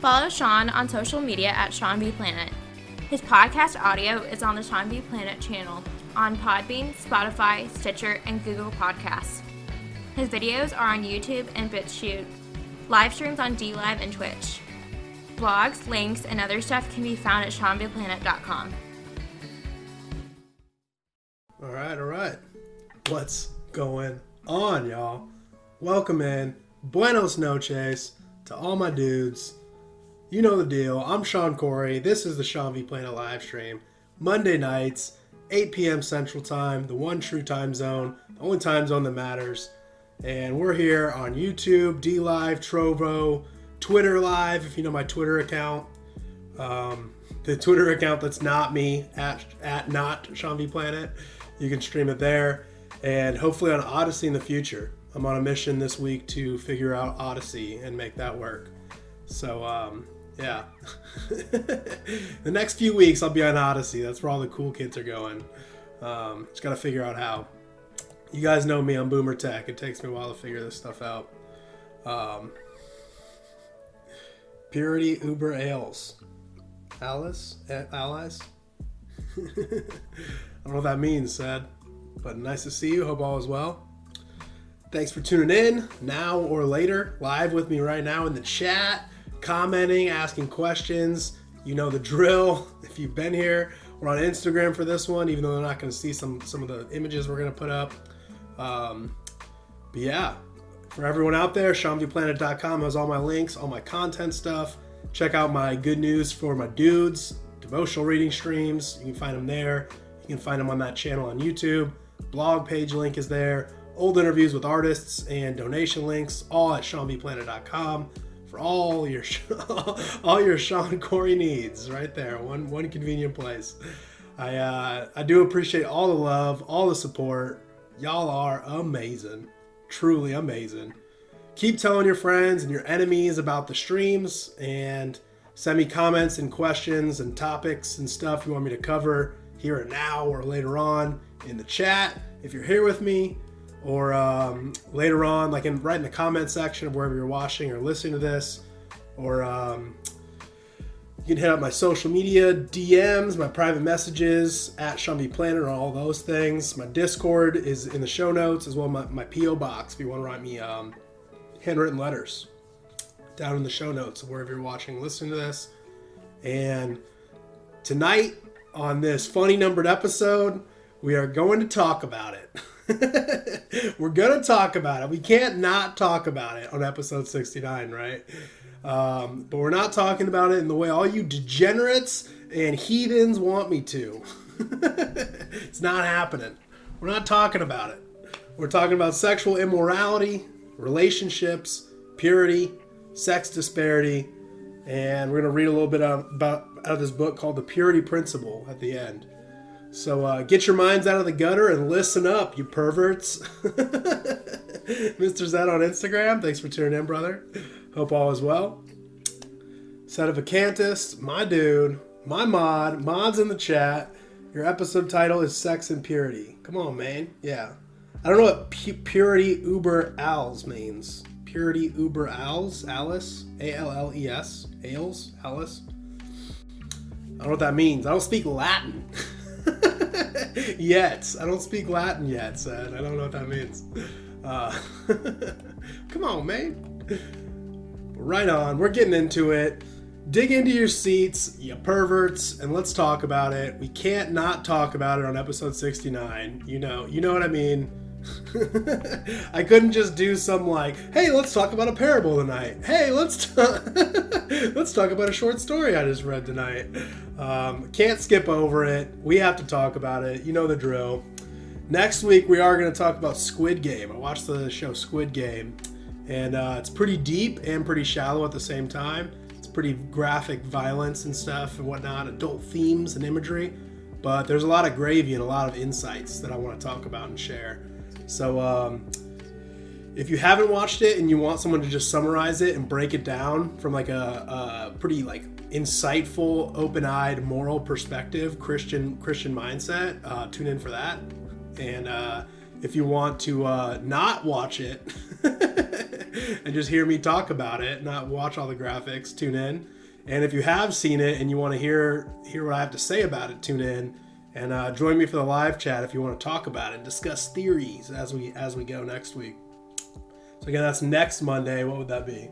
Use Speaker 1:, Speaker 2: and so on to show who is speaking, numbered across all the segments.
Speaker 1: Follow Sean on social media at Sean V Planet. His podcast audio is on the Sean V Planet channel on Podbean, Spotify, Stitcher, and Google Podcasts. His videos are on YouTube and BitChute. Live streams on DLive and Twitch. Blogs, links, and other stuff can be found at SeanVPlanet.com.
Speaker 2: All right, all right. What's going on, y'all? Welcome in. Buenos noches to all my dudes. You know the deal. I'm Sean Corey. This is the Sean V Planet live stream. Monday nights, 8 p.m. Central Time, the one true time zone, the only time zone that matters. And we're here on YouTube, DLive, Trovo, Twitter Live, if you know my Twitter account. Um, the Twitter account that's not me, at, at not Sean V Planet. You can stream it there. And hopefully on Odysee in the future. I'm on a mission this week to figure out Odysee and make that work. So, um, yeah. the next few weeks I'll be on Odysee. That's where all the cool kids are going. Um, just got to figure out how. You guys know me, I'm Boomer Tech. It takes me a while to figure this stuff out. Um, Purity Uber Ales. Alice? Allies? I don't know what that means, Sad. But nice to see you. Hope all is well. Thanks for tuning in now or later, live with me right now in the chat, commenting, asking questions. You know the drill. If you've been here, we're on Instagram for this one, even though they're not going to see some some of the images we're going to put up. Um, but yeah, for everyone out there, SeanVPlanet.com has all my links, all my content stuff. Check out my good news for my dudes, devotional reading streams. You can find them there. You can find them on that channel on YouTube. Blog page link is there. Old interviews with artists and donation links, all at SeanVPlanet.com for all your all your Sean Corey needs. Right there, one one convenient place. I uh, I do appreciate all the love, all the support. Y'all are amazing, truly amazing. Keep telling your friends and your enemies about the streams and send me comments and questions and topics and stuff you want me to cover here and now or later on in the chat if you're here with me or um, later on like in right in the comment section of wherever you're watching or listening to this or um, you can hit up my social media dms my private messages at Sean Planner, all those things my discord is in the show notes as well my, my po box if you want to write me um, handwritten letters down in the show notes of wherever you're watching listening to this and tonight on this funny numbered episode we are going to talk about it. We're to talk about it. We can't not talk about it on episode 69, right? Um, but we're not talking about it in the way all you degenerates and heathens want me to. it's not happening. We're not talking about it. We're talking about sexual immorality, relationships, purity, sex disparity, and we're to read a little bit of, about out of this book called The Purity Principle at the end. So uh, get your minds out of the gutter and listen up, you perverts. Mr. Zed on Instagram, thanks for tuning in, brother. Hope all is well. Sedevacantist, my dude, my mod, mods in the chat. Your episode title is Sex and Purity. Come on, man. Yeah. I don't know what pu- Purity Uber Als means. Purity Uber Als? Alice? A L L E S? Ales? Alice? I don't know what that means. I don't speak Latin. yet. I don't speak Latin yet, Sed. I don't know what that means. Uh, come on, man. Right on. We're getting into it. Dig into your seats, you perverts, and let's talk about it. We can't not talk about it on episode 69. You know, you know what I mean. I couldn't just do some like, hey, let's talk about a parable tonight. Hey, let's t- let's talk about a short story I just read tonight. Um, can't skip over it. We have to talk about it. You know the drill. Next week we are going to talk about Squid Game. I watched the show Squid Game, and uh, it's pretty deep and pretty shallow at the same time. It's pretty graphic violence and stuff and whatnot, adult themes and imagery. But there's a lot of gravy and a lot of insights that I want to talk about and share. So, um, if you haven't watched it and you want someone to just summarize it and break it down from like a, a pretty like insightful, open-eyed, moral perspective, Christian Christian mindset, uh, tune in for that. And uh, if you want to uh, not watch it and just hear me talk about it, not watch all the graphics, tune in. And if you have seen it and you want to hear hear what I have to say about it, tune in and uh, join me for the live chat if you want to talk about it and discuss theories as we as we go next week. So again, that's next Monday. What would that be?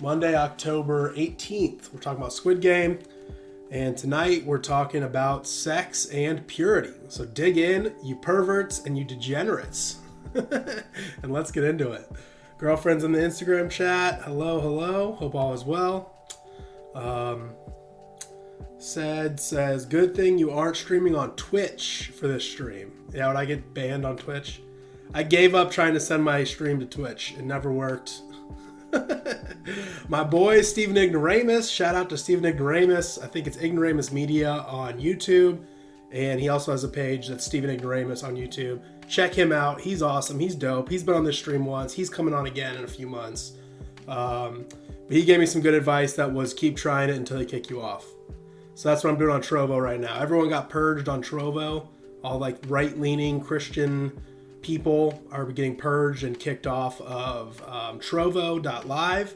Speaker 2: Monday, October 18th. We're talking about Squid Game. And tonight we're talking about sex and purity. So dig in, you perverts and you degenerates. and let's get into it. Girlfriends in the Instagram chat, hello, hello. Hope all is well. Um, Sed says, good thing you aren't streaming on Twitch for this stream. Yeah, would I get banned on Twitch? I gave up trying to send my stream to Twitch. It never worked. My boy Stephen Ignoramus. Shout out to Stephen Ignoramus. I think it's Ignoramus Media on YouTube. And he also has a page that's Stephen Ignoramus on YouTube. Check him out. He's awesome. He's dope. He's been on this stream once. He's coming on again in a few months. Um, but he gave me some good advice that was keep trying it until they kick you off. So that's what I'm doing on Trovo right now. Everyone got purged on Trovo. All like right leaning Christian people are getting purged and kicked off of um, Trovo.live.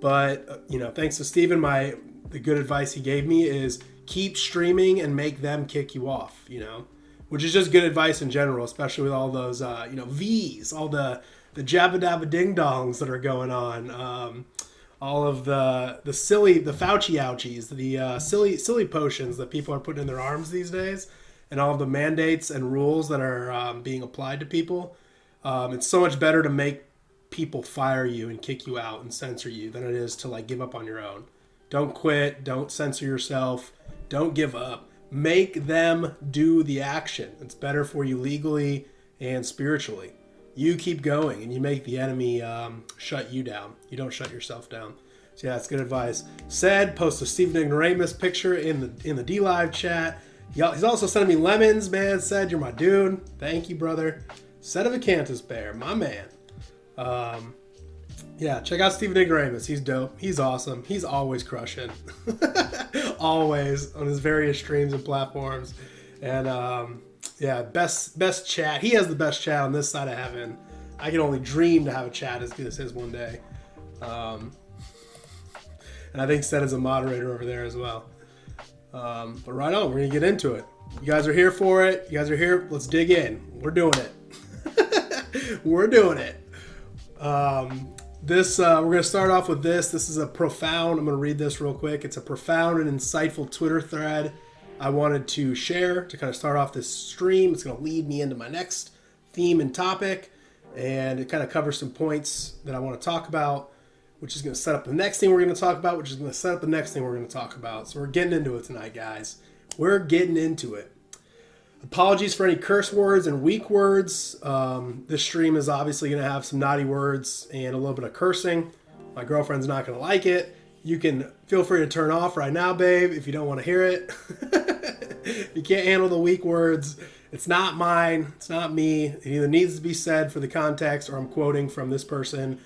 Speaker 2: But uh, you know, thanks to Steven, my the good advice he gave me is keep streaming and make them kick you off. You know, which is just good advice in general, especially with all those uh, you know V's, all the the jabba dabba ding dongs that are going on. Um, all of the the silly the Fauci ouchies, the uh, silly silly potions that people are putting in their arms these days and all of the mandates and rules that are um, being applied to people, um, it's so much better to make people fire you and kick you out and censor you than it is to like give up on your own. Don't quit. Don't censor yourself. Don't give up. Make them do the action. It's better for you legally and spiritually. You keep going and you make the enemy um, shut you down. You don't shut yourself down. So yeah, that's good advice. Sed post a Stephen Ignoramus picture in the in the DLive chat. He's also sending me lemons, man. Sed you're my dude. Thank you, brother. Sedevacantist Bear, my man. Um, yeah, check out Stephen Ignoramus. He's dope. He's awesome. He's always crushing. always on his various streams and platforms. And um, yeah, best best chat. He has the best chat on this side of heaven. I can only dream to have a chat as good as his one day. Um, and I think Seth is a moderator over there as well. Um, but right on, we're gonna get into it. You guys are here for it. You guys are here. Let's dig in. We're doing it. we're doing it. Um, this uh, we're gonna start off with this. This is a profound. I'm gonna read this real quick. It's a profound and insightful Twitter thread I wanted to share to kind of start off this stream. It's gonna lead me into my next theme and topic, and it kind of covers some points that I want to talk about which is going to set up the next thing we're going to talk about, which is going to set up the next thing we're going to talk about. So we're getting into it tonight, guys. We're getting into it. Apologies for any curse words and weak words. Um, this stream is obviously going to have some naughty words and a little bit of cursing. My girlfriend's not going to like it. You can feel free to turn off right now, babe, if you don't want to hear it. you can't handle the weak words. It's not mine. It's not me. It either needs to be said for the context or I'm quoting from this person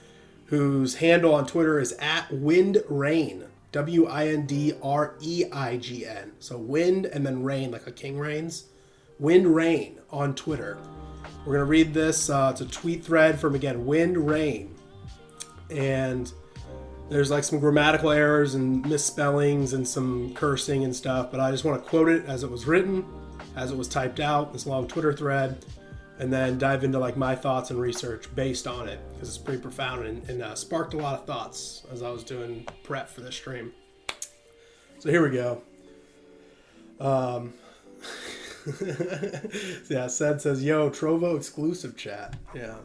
Speaker 2: whose handle on Twitter is at Wind Reign. W I N D R E I G N. So wind and then rain, like a king reigns. Wind Reign on Twitter. We're going to read this. Uh, it's a tweet thread from, again, Wind Reign. And there's like some grammatical errors and misspellings and some cursing and stuff, but I just want to quote it as it was written, as it was typed out, this long Twitter thread and then dive into like my thoughts and research based on it because it's pretty profound and, and uh, sparked a lot of thoughts as I was doing prep for this stream. So here we go. Um, yeah, Sed says, "Yo, Trovo exclusive chat." Yeah,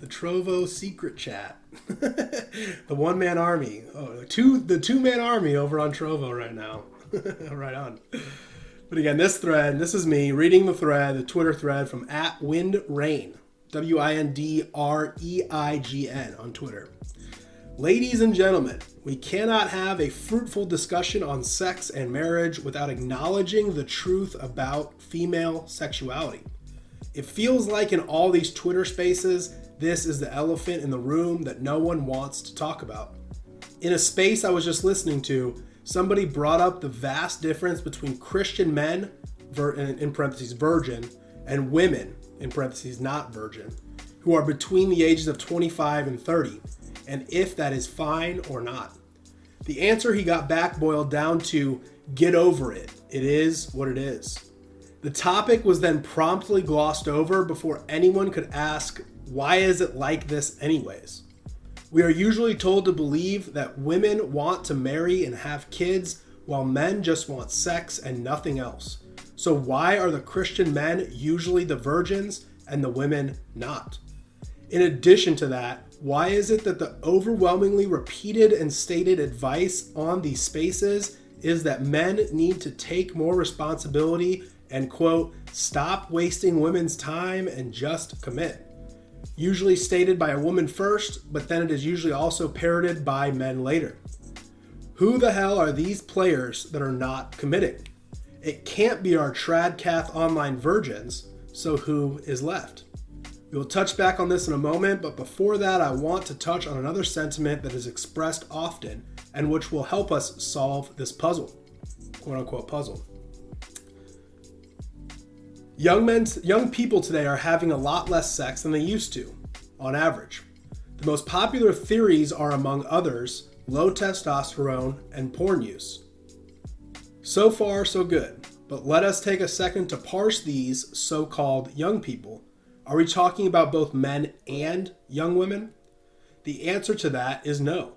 Speaker 2: the Trovo secret chat. the one man army. Oh, two the two man army over on Trovo right now. right on. But again, this thread, this is me reading the thread, the Twitter thread from at Wind Reign, W I N D R E I G N on Twitter. Ladies and gentlemen, we cannot have a fruitful discussion on sex and marriage without acknowledging the truth about female sexuality. It feels like in all these Twitter spaces, this is the elephant in the room that no one wants to talk about. In a space I was just listening to, somebody brought up the vast difference between Christian men, in parentheses, virgin, and women, in parentheses, not virgin, who are between the ages of 25 and 30. and if that is fine or not. The answer he got back boiled down to get over it. It is what it is. The topic was then promptly glossed over before anyone could ask, why is it like this, anyways? We are usually told to believe that women want to marry and have kids while men just want sex and nothing else. So, why are the Christian men usually the virgins and the women not? In addition to that, why is it that the overwhelmingly repeated and stated advice on these spaces is that men need to take more responsibility and, quote, stop wasting women's time and just commit? Usually stated by a woman first, but then it is usually also parroted by men later. Who the hell are these players that are not committing? It can't be our Tradcath online virgins, so who is left? We will touch back on this in a moment, but before that, I want to touch on another sentiment that is expressed often and which will help us solve this puzzle, quote unquote puzzle. Young men, young people today are having a lot less sex than they used to, on average. The most popular theories are, among others, low testosterone and porn use. So far, so good, but let us take a second to parse these so called young people. Are we talking about both men and young women? The answer to that is no.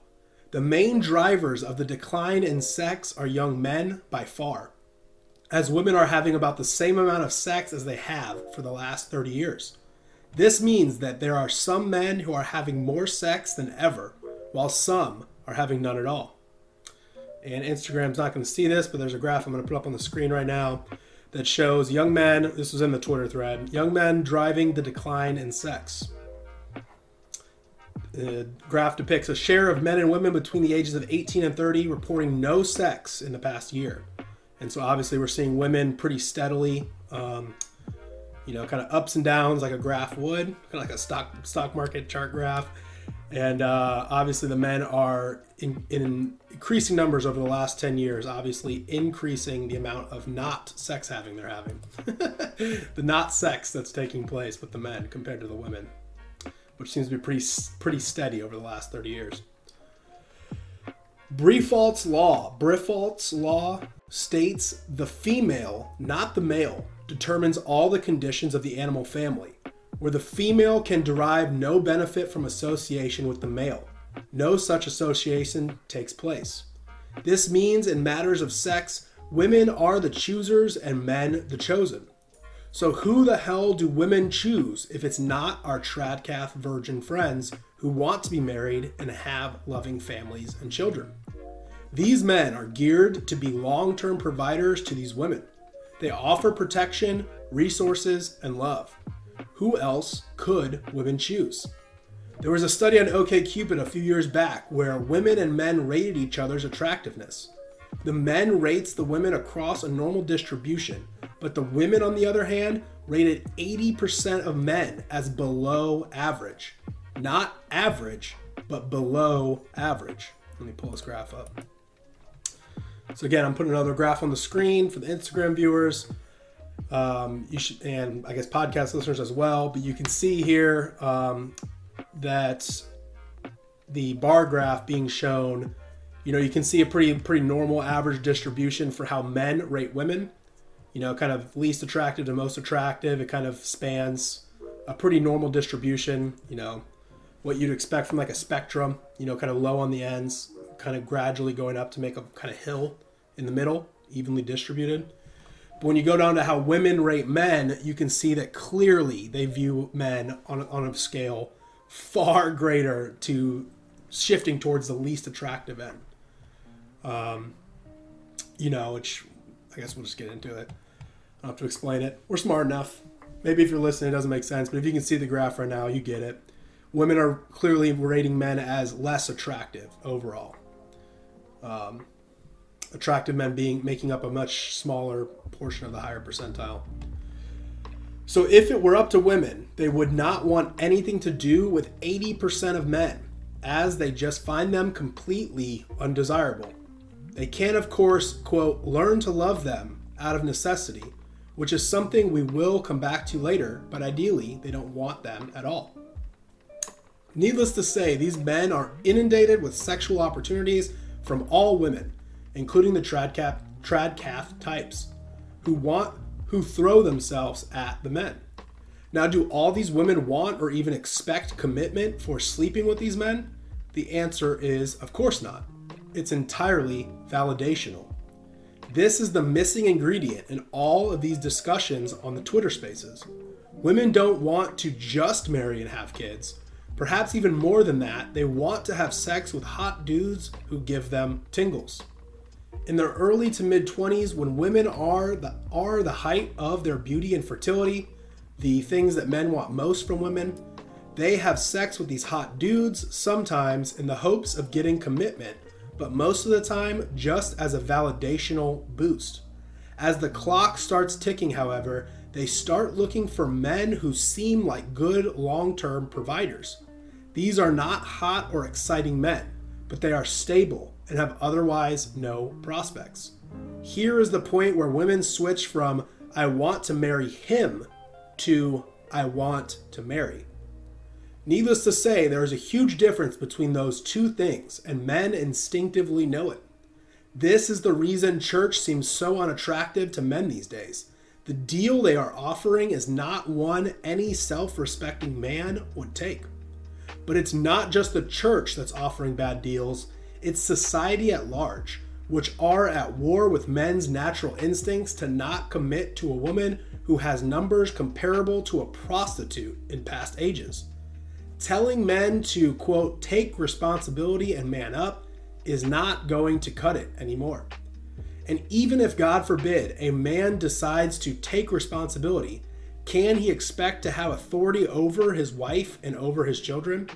Speaker 2: The main drivers of the decline in sex are young men by far, as women are having about the same amount of sex as they have for the last 30 years. This means that there are some men who are having more sex than ever, while some are having none at all. And Instagram's not going to see this, but there's a graph I'm going to put up on the screen right now that shows young men, this was in the Twitter thread, young men driving the decline in sex. The graph depicts a share of men and women between the ages of 18 and 30 reporting no sex in the past year. And so obviously we're seeing women pretty steadily, um, you know, kind of ups and downs like a graph would, kind of like a stock stock market chart graph. And uh, obviously the men are in, in increasing numbers over the last 10 years, obviously increasing the amount of not sex having they're having. the not sex that's taking place with the men compared to the women which seems to be pretty pretty steady over the last 30 years. Briffault's law, Briffault's law states the female, not the male, determines all the conditions of the animal family, where the female can derive no benefit from association with the male. No such association takes place. This means in matters of sex, women are the choosers and men the chosen. So, who the hell do women choose if it's not our Tradcath virgin friends who want to be married and have loving families and children? These men are geared to be long term providers to these women. They offer protection, resources, and love. Who else could women choose? There was a study on OKCupid a few years back where women and men rated each other's attractiveness. The men rates the women across a normal distribution, but the women, on the other hand, rated 80% of men as below average. Not average, but below average. Let me pull this graph up. So again, I'm putting another graph on the screen for the Instagram viewers. Um, you should, and I guess podcast listeners as well. But you can see here um, that the bar graph being shown. You know, you can see a pretty pretty normal average distribution for how men rate women you know, kind of least attractive to most attractive. It kind of spans a pretty normal distribution, you know, what you'd expect from like a spectrum, you know, kind of low on the ends, kind of gradually going up to make a kind of hill in the middle, evenly distributed. But when you go down to how women rate men, you can see that clearly they view men on, on a scale far greater to shifting towards the least attractive end. Um, you know, which I guess we'll just get into it. I don't have to explain it. We're smart enough. Maybe if you're listening, it doesn't make sense, but if you can see the graph right now, you get it. Women are clearly rating men as less attractive overall. Um, attractive men being making up a much smaller portion of the higher percentile. So if it were up to women, they would not want anything to do with 80% of men, as they just find them completely undesirable. They can, of course, quote, learn to love them out of necessity, which is something we will come back to later, but ideally, they don't want them at all. Needless to say, these men are inundated with sexual opportunities from all women, including the tradcap, tradcath types, who want who throw themselves at the men. Now, do all these women want or even expect commitment for sleeping with these men? The answer is, of course not. It's entirely validational. This is the missing ingredient in all of these discussions on the Twitter spaces. Women don't want to just marry and have kids. Perhaps even more than that, they want to have sex with hot dudes who give them tingles. In their early to mid 20s, when women are the, are the height of their beauty and fertility, the things that men want most from women, they have sex with these hot dudes, sometimes in the hopes of getting commitment, but most of the time just as a validational boost. As the clock starts ticking, however, they start looking for men who seem like good long term providers. These are not hot or exciting men, but they are stable and have otherwise no prospects. Here is the point where women switch from, I want to marry him, to, I want to marry. Needless to say, there is a huge difference between those two things, and men instinctively know it. This is the reason church seems so unattractive to men these days. The deal they are offering is not one any self respecting man would take. But it's not just the church that's offering bad deals, it's society at large, which are at war with men's natural instincts to not commit to a woman who has numbers comparable to a prostitute in past ages. Telling men to, quote, take responsibility and man up is not going to cut it anymore. And even if, God forbid, a man decides to take responsibility, can he expect to have authority over his wife and over his children?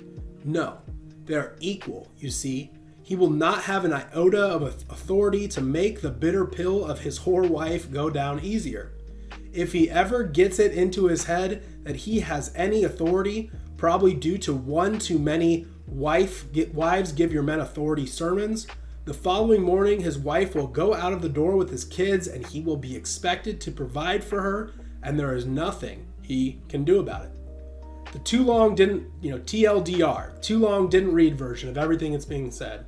Speaker 2: No. They're equal, you see. He will not have an iota of authority to make the bitter pill of his whore wife go down easier. If he ever gets it into his head that he has any authority, probably due to one too many wife get, wives give your men authority sermons, the following morning his wife will go out of the door with his kids and he will be expected to provide for her and there is nothing he can do about it. The too long didn't, you know, TLDR, too long didn't read version of everything that's being said.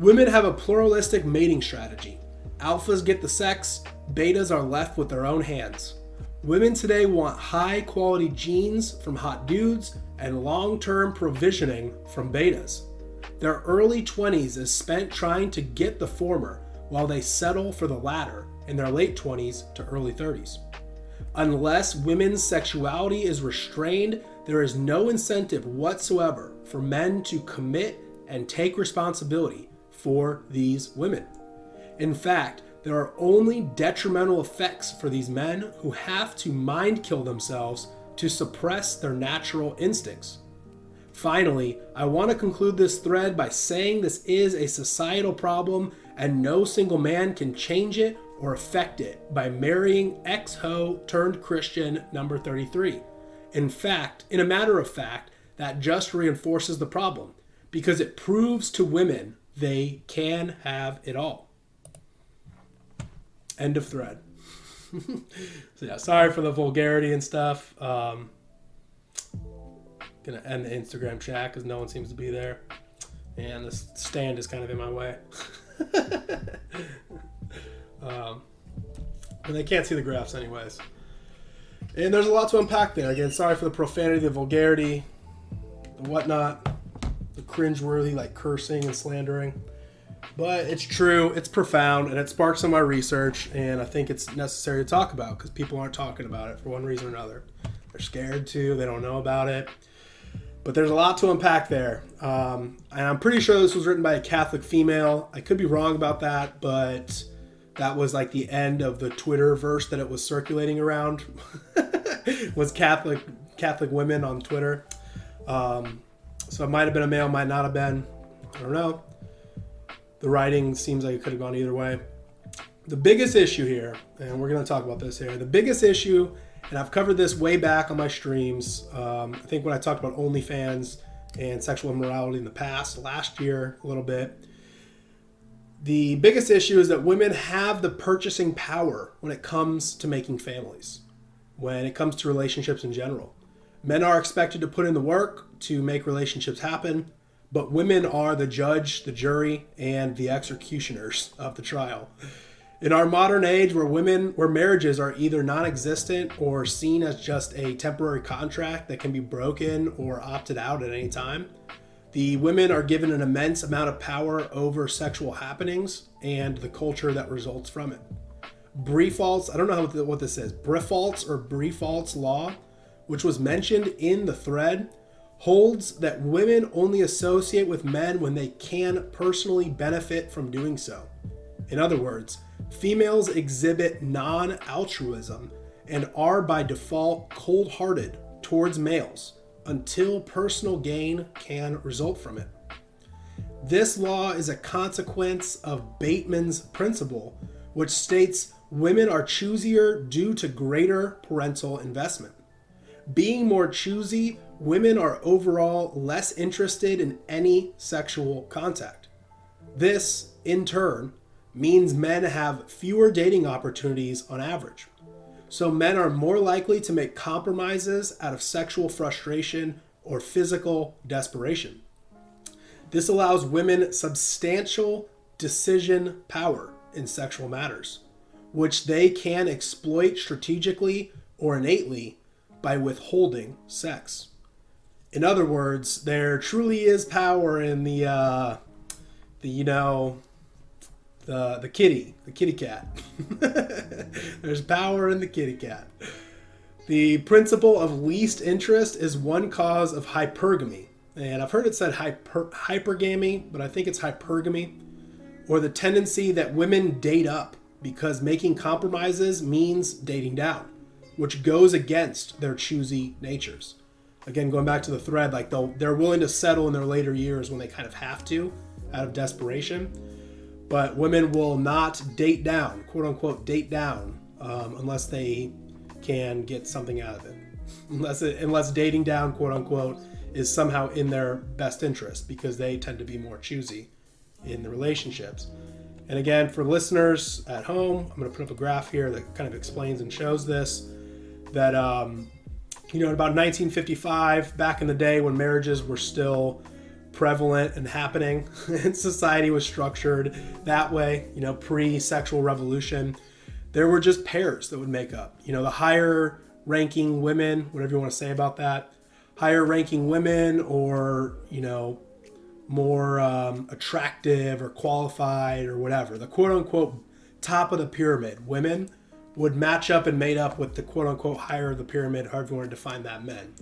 Speaker 2: Women have a pluralistic mating strategy. Alphas get the sex, betas are left with their own hands. Women today want high quality genes from hot dudes and long term provisioning from betas. Their early 20s is spent trying to get the former while they settle for the latter in their late 20s to early 30s. Unless women's sexuality is restrained, there is no incentive whatsoever for men to commit and take responsibility for these women. In fact, there are only detrimental effects for these men who have to mind kill themselves to suppress their natural instincts. Finally, I want to conclude this thread by saying this is a societal problem and no single man can change it or affect it by marrying ex ho turned Christian number 33. In fact, in a matter of fact, that just reinforces the problem because it proves to women they can have it all. End of thread. so yeah, sorry for the vulgarity and stuff. Um, gonna end the Instagram chat because no one seems to be there, and the stand is kind of in my way. um, and they can't see the graphs anyways. And there's a lot to unpack there. Again, sorry for the profanity, the vulgarity, the whatnot, the cringeworthy like cursing and slandering. But it's true, it's profound, and it sparks some of my research, and I think it's necessary to talk about because people aren't talking about it for one reason or another. They're scared to, they don't know about it. But there's a lot to unpack there. Um, and I'm pretty sure this was written by a Catholic female. I could be wrong about that, but that was like the end of the Twitter verse that it was circulating around was Catholic Catholic women on Twitter. Um, so it might have been a male, might not have been. I don't know. The writing seems like it could have gone either way. The biggest issue here, and we're going to talk about this here, the biggest issue, and I've covered this way back on my streams. Um, I think when I talked about OnlyFans and sexual immorality in the past, last year, a little bit. The biggest issue is that women have the purchasing power when it comes to making families, when it comes to relationships in general. Men are expected to put in the work to make relationships happen, but women are the judge, the jury, and the executioners of the trial. In our modern age, where women, where marriages are either non existent or seen as just a temporary contract that can be broken or opted out at any time, the women are given an immense amount of power over sexual happenings and the culture that results from it. Briffault's, I don't know what this is, Briffault's or Briffault's law, which was mentioned in the thread, holds that women only associate with men when they can personally benefit from doing so. In other words, females exhibit non altruism and are by default cold hearted towards males until personal gain can result from it. This law is a consequence of Bateman's principle, which states women are choosier due to greater parental investment. Being more choosy, women are overall less interested in any sexual contact. This, in turn, means men have fewer dating opportunities on average. So men are more likely to make compromises out of sexual frustration or physical desperation. This allows women substantial decision power in sexual matters, which they can exploit strategically or innately by withholding sex. In other words, there truly is power in the, uh, the you know, the the kitty, the kitty cat. There's power in the kitty cat. The principle of least interest is one cause of hypergamy. And I've heard it said hyper, hypergamy, but I think it's hypergamy, or the tendency that women date up because making compromises means dating down, which goes against their choosy natures. Again, going back to the thread, like they'll, they're willing to settle in their later years when they kind of have to out of desperation but women will not date down, quote unquote, date down, um, unless they can get something out of it. Unless it, unless dating down, quote unquote, is somehow in their best interest because they tend to be more choosy in the relationships. And again, for listeners at home, I'm going to put up a graph here that kind of explains and shows this. That um, you know, in about 1955, back in the day when marriages were still prevalent and happening and society was structured that way you know pre-sexual revolution there were just pairs that would make up. You know the higher ranking women whatever you want to say about that higher ranking women or you know more um, attractive or qualified or whatever the quote unquote top of the pyramid women would match up and made up with the quote unquote higher of the pyramid however you want to define that men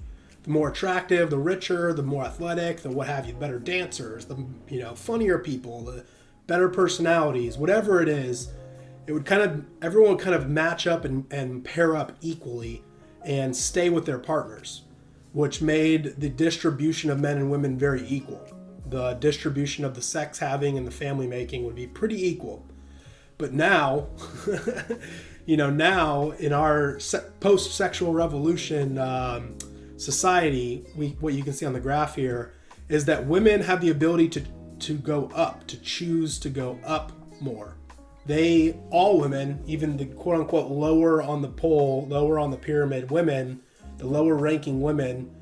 Speaker 2: the more attractive, the richer, the more athletic, the what have you, better dancers, the you know funnier people, the better personalities, whatever it is, it would kind of everyone would kind of match up and, and pair up equally and stay with their partners, which made the distribution of men and women very equal. The distribution of the sex having and the family making would be pretty equal. But now, you know, now in our post sexual revolution, um, society, we, what you can see on the graph here is that women have the ability to, to go up, to choose to go up more. They, all women, even the quote unquote lower on the pole, lower on the pyramid women, the lower ranking women,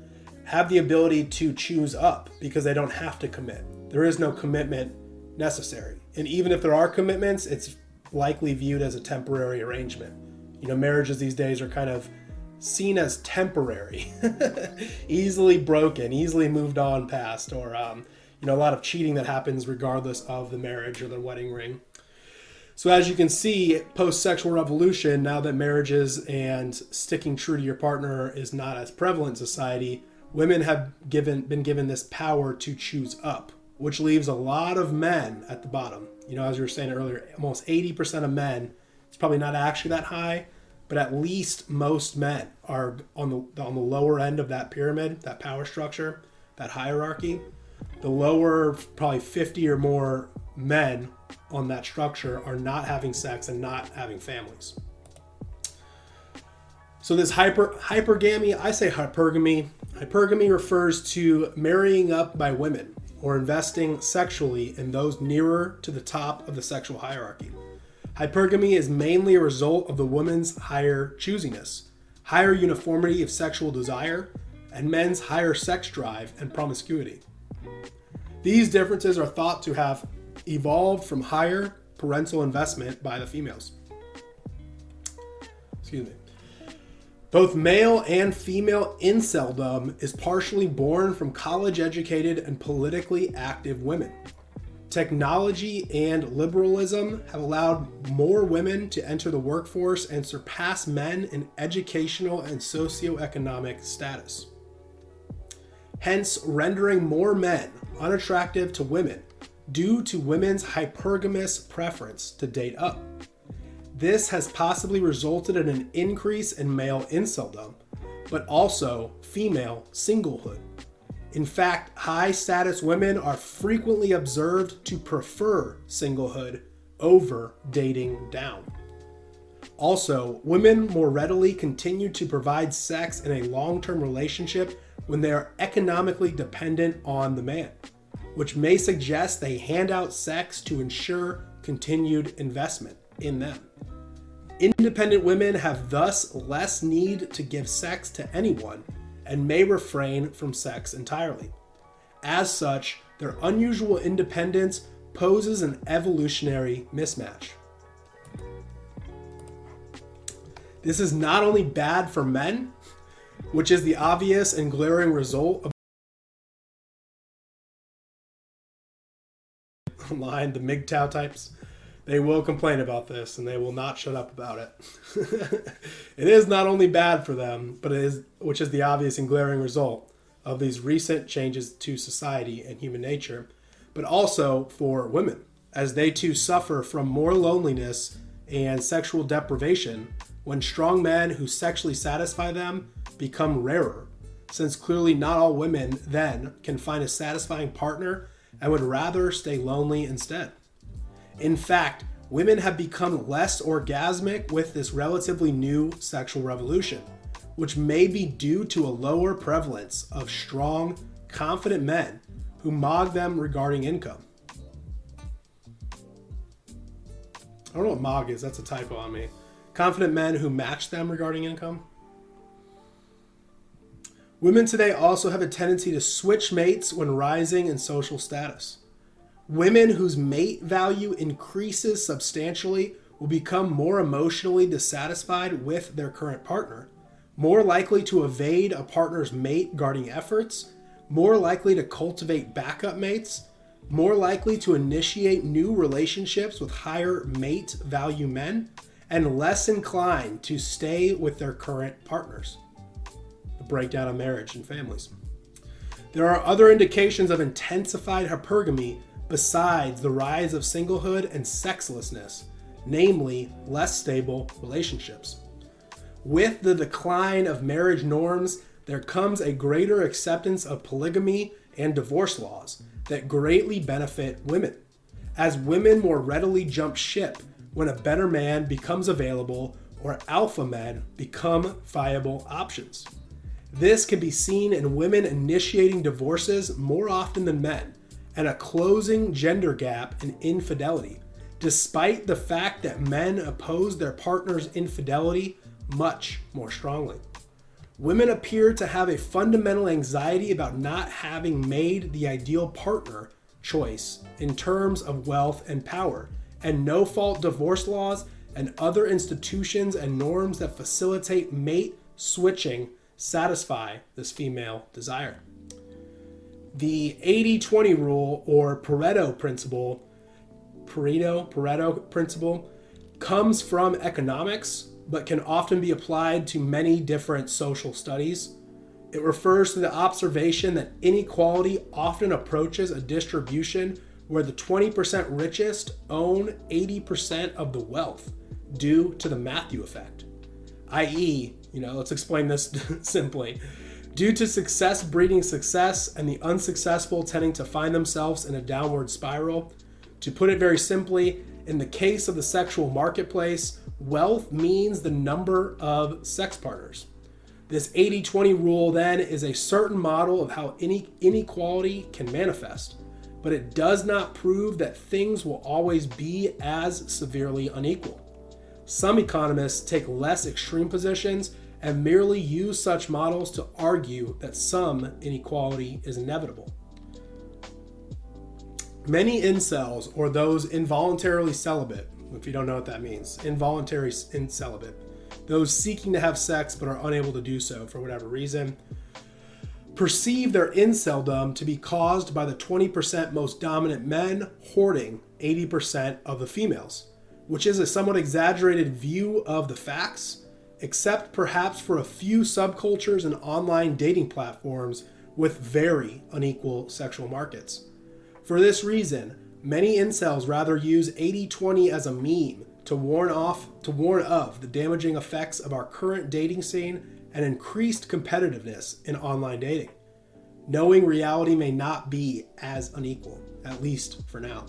Speaker 2: have the ability to choose up because they don't have to commit. There is no commitment necessary. And even if there are commitments, it's likely viewed as a temporary arrangement. You know, marriages these days are kind of seen as temporary, easily broken, easily moved on past, or um, you know a lot of cheating that happens regardless of the marriage or the wedding ring. So as you can see, post-sexual revolution, now that marriages and sticking true to your partner is not as prevalent in society, women have given been given this power to choose up, which leaves a lot of men at the bottom. You know, as you were saying earlier, almost 80% of men, it's probably not actually that high, but at least most men are on the on the lower end of that pyramid, that power structure, that hierarchy. The lower, probably 50 or more men on that structure are not having sex and not having families. So this hyper hypergamy, I say hypergamy. Hypergamy refers to marrying up by women or investing sexually in those nearer to the top of the sexual hierarchy. Hypergamy is mainly a result of the woman's higher choosiness, higher uniformity of sexual desire, and men's higher sex drive and promiscuity. These differences are thought to have evolved from higher parental investment by the females. Excuse me. Both male and female inceldom is partially born from college educated and politically active women. Technology and liberalism have allowed more women to enter the workforce and surpass men in educational and socioeconomic status. Hence, rendering more men unattractive to women due to women's hypergamous preference to date up. This has possibly resulted in an increase in male inceldom, but also female singlehood. In fact, high status women are frequently observed to prefer singlehood over dating down. Also, women more readily continue to provide sex in a long term relationship when they are economically dependent on the man which may suggest they hand out sex to ensure continued investment in them. Independent women have thus less need to give sex to anyone and may refrain from sex entirely. As such, their unusual independence poses an evolutionary mismatch. This is not only bad for men, which is the obvious and glaring result of online, the MGTOW types, they will complain about this and they will not shut up about it. it is not only bad for them, but it is, which is the obvious and glaring result of these recent changes to society and human nature, but also for women, as they too suffer from more loneliness and sexual deprivation when strong men who sexually satisfy them become rarer, since clearly not all women then can find a satisfying partner and would rather stay lonely instead. In fact, women have become less orgasmic with this relatively new sexual revolution, which may be due to a lower prevalence of strong, confident men who mog them regarding income. I don't know what mog is, that's a typo on me. Confident men who match them regarding income. Women today also have a tendency to switch mates when rising in social status. Women whose mate value increases substantially will become more emotionally dissatisfied with their current partner, more likely to evade a partner's mate guarding efforts, more likely to cultivate backup mates, more likely to initiate new relationships with higher mate value men, and less inclined to stay with their current partners The breakdown of marriage and families. There are other indications of intensified hypergamy besides the rise of singlehood and sexlessness, namely less stable relationships. With the decline of marriage norms, there comes a greater acceptance of polygamy and divorce laws that greatly benefit women, as women more readily jump ship when a better man becomes available or alpha men become viable options. This can be seen in women initiating divorces more often than men, and a closing gender gap in infidelity, despite the fact that men oppose their partner's infidelity much more strongly. Women appear to have a fundamental anxiety about not having made the ideal partner choice in terms of wealth and power, and no fault divorce laws and other institutions and norms that facilitate mate switching satisfy this female desire. The 80 20 rule or Pareto principle, Pareto, Pareto principle, comes from economics but can often be applied to many different social studies. It refers to the observation that inequality often approaches a distribution where the 20% richest own 80% of the wealth due to the Matthew effect, i.e., you know, let's explain this simply. Due to success breeding success and the unsuccessful tending to find themselves in a downward spiral, to put it very simply, in the case of the sexual marketplace, wealth means the number of sex partners. This 80 20 rule then is a certain model of how any inequality can manifest, but it does not prove that things will always be as severely unequal. Some economists take less extreme positions and merely use such models to argue that some inequality is inevitable. Many incels, or those involuntarily celibate, if you don't know what that means, involuntary in celibate, those seeking to have sex but are unable to do so for whatever reason, perceive their inceldom to be caused by the 20% most dominant men hoarding 80% of the females, which is a somewhat exaggerated view of the facts, except perhaps for a few subcultures and online dating platforms with very unequal sexual markets. For this reason, many incels rather use 80-20 as a meme to warn off to warn of the damaging effects of our current dating scene and increased competitiveness in online dating. Knowing reality may not be as unequal, at least for now.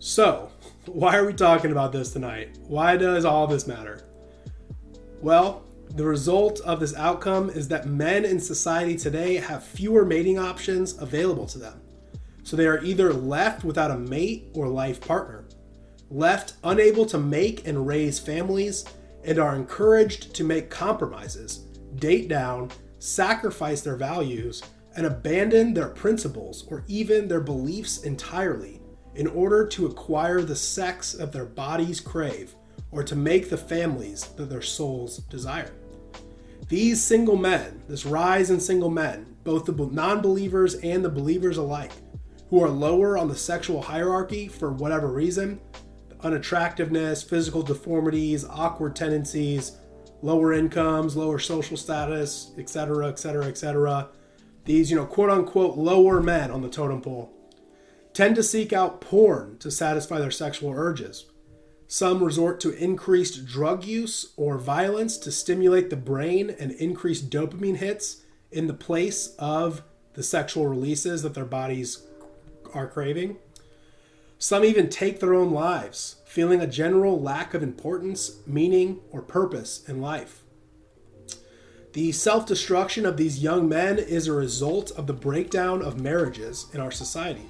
Speaker 2: So, why are we talking about this tonight? Why does all this matter? Well, the result of this outcome is that men in society today have fewer mating options available to them. So they are either left without a mate or life partner, left unable to make and raise families, and are encouraged to make compromises, date down, sacrifice their values, and abandon their principles or even their beliefs entirely in order to acquire the sex that their bodies crave or to make the families that their souls desire. These single men, this rise in single men, both the non believers and the believers alike, who are lower on the sexual hierarchy for whatever reason unattractiveness, physical deformities, awkward tendencies, lower incomes, lower social status, etc., etc., etc. These, you know, quote unquote lower men on the totem pole tend to seek out porn to satisfy their sexual urges. Some resort to increased drug use or violence to stimulate the brain and increase dopamine hits in the place of the sexual releases that their bodies are craving. Some even take their own lives, feeling a general lack of importance, meaning, or purpose in life. The self destruction of these young men is a result of the breakdown of marriages in our society.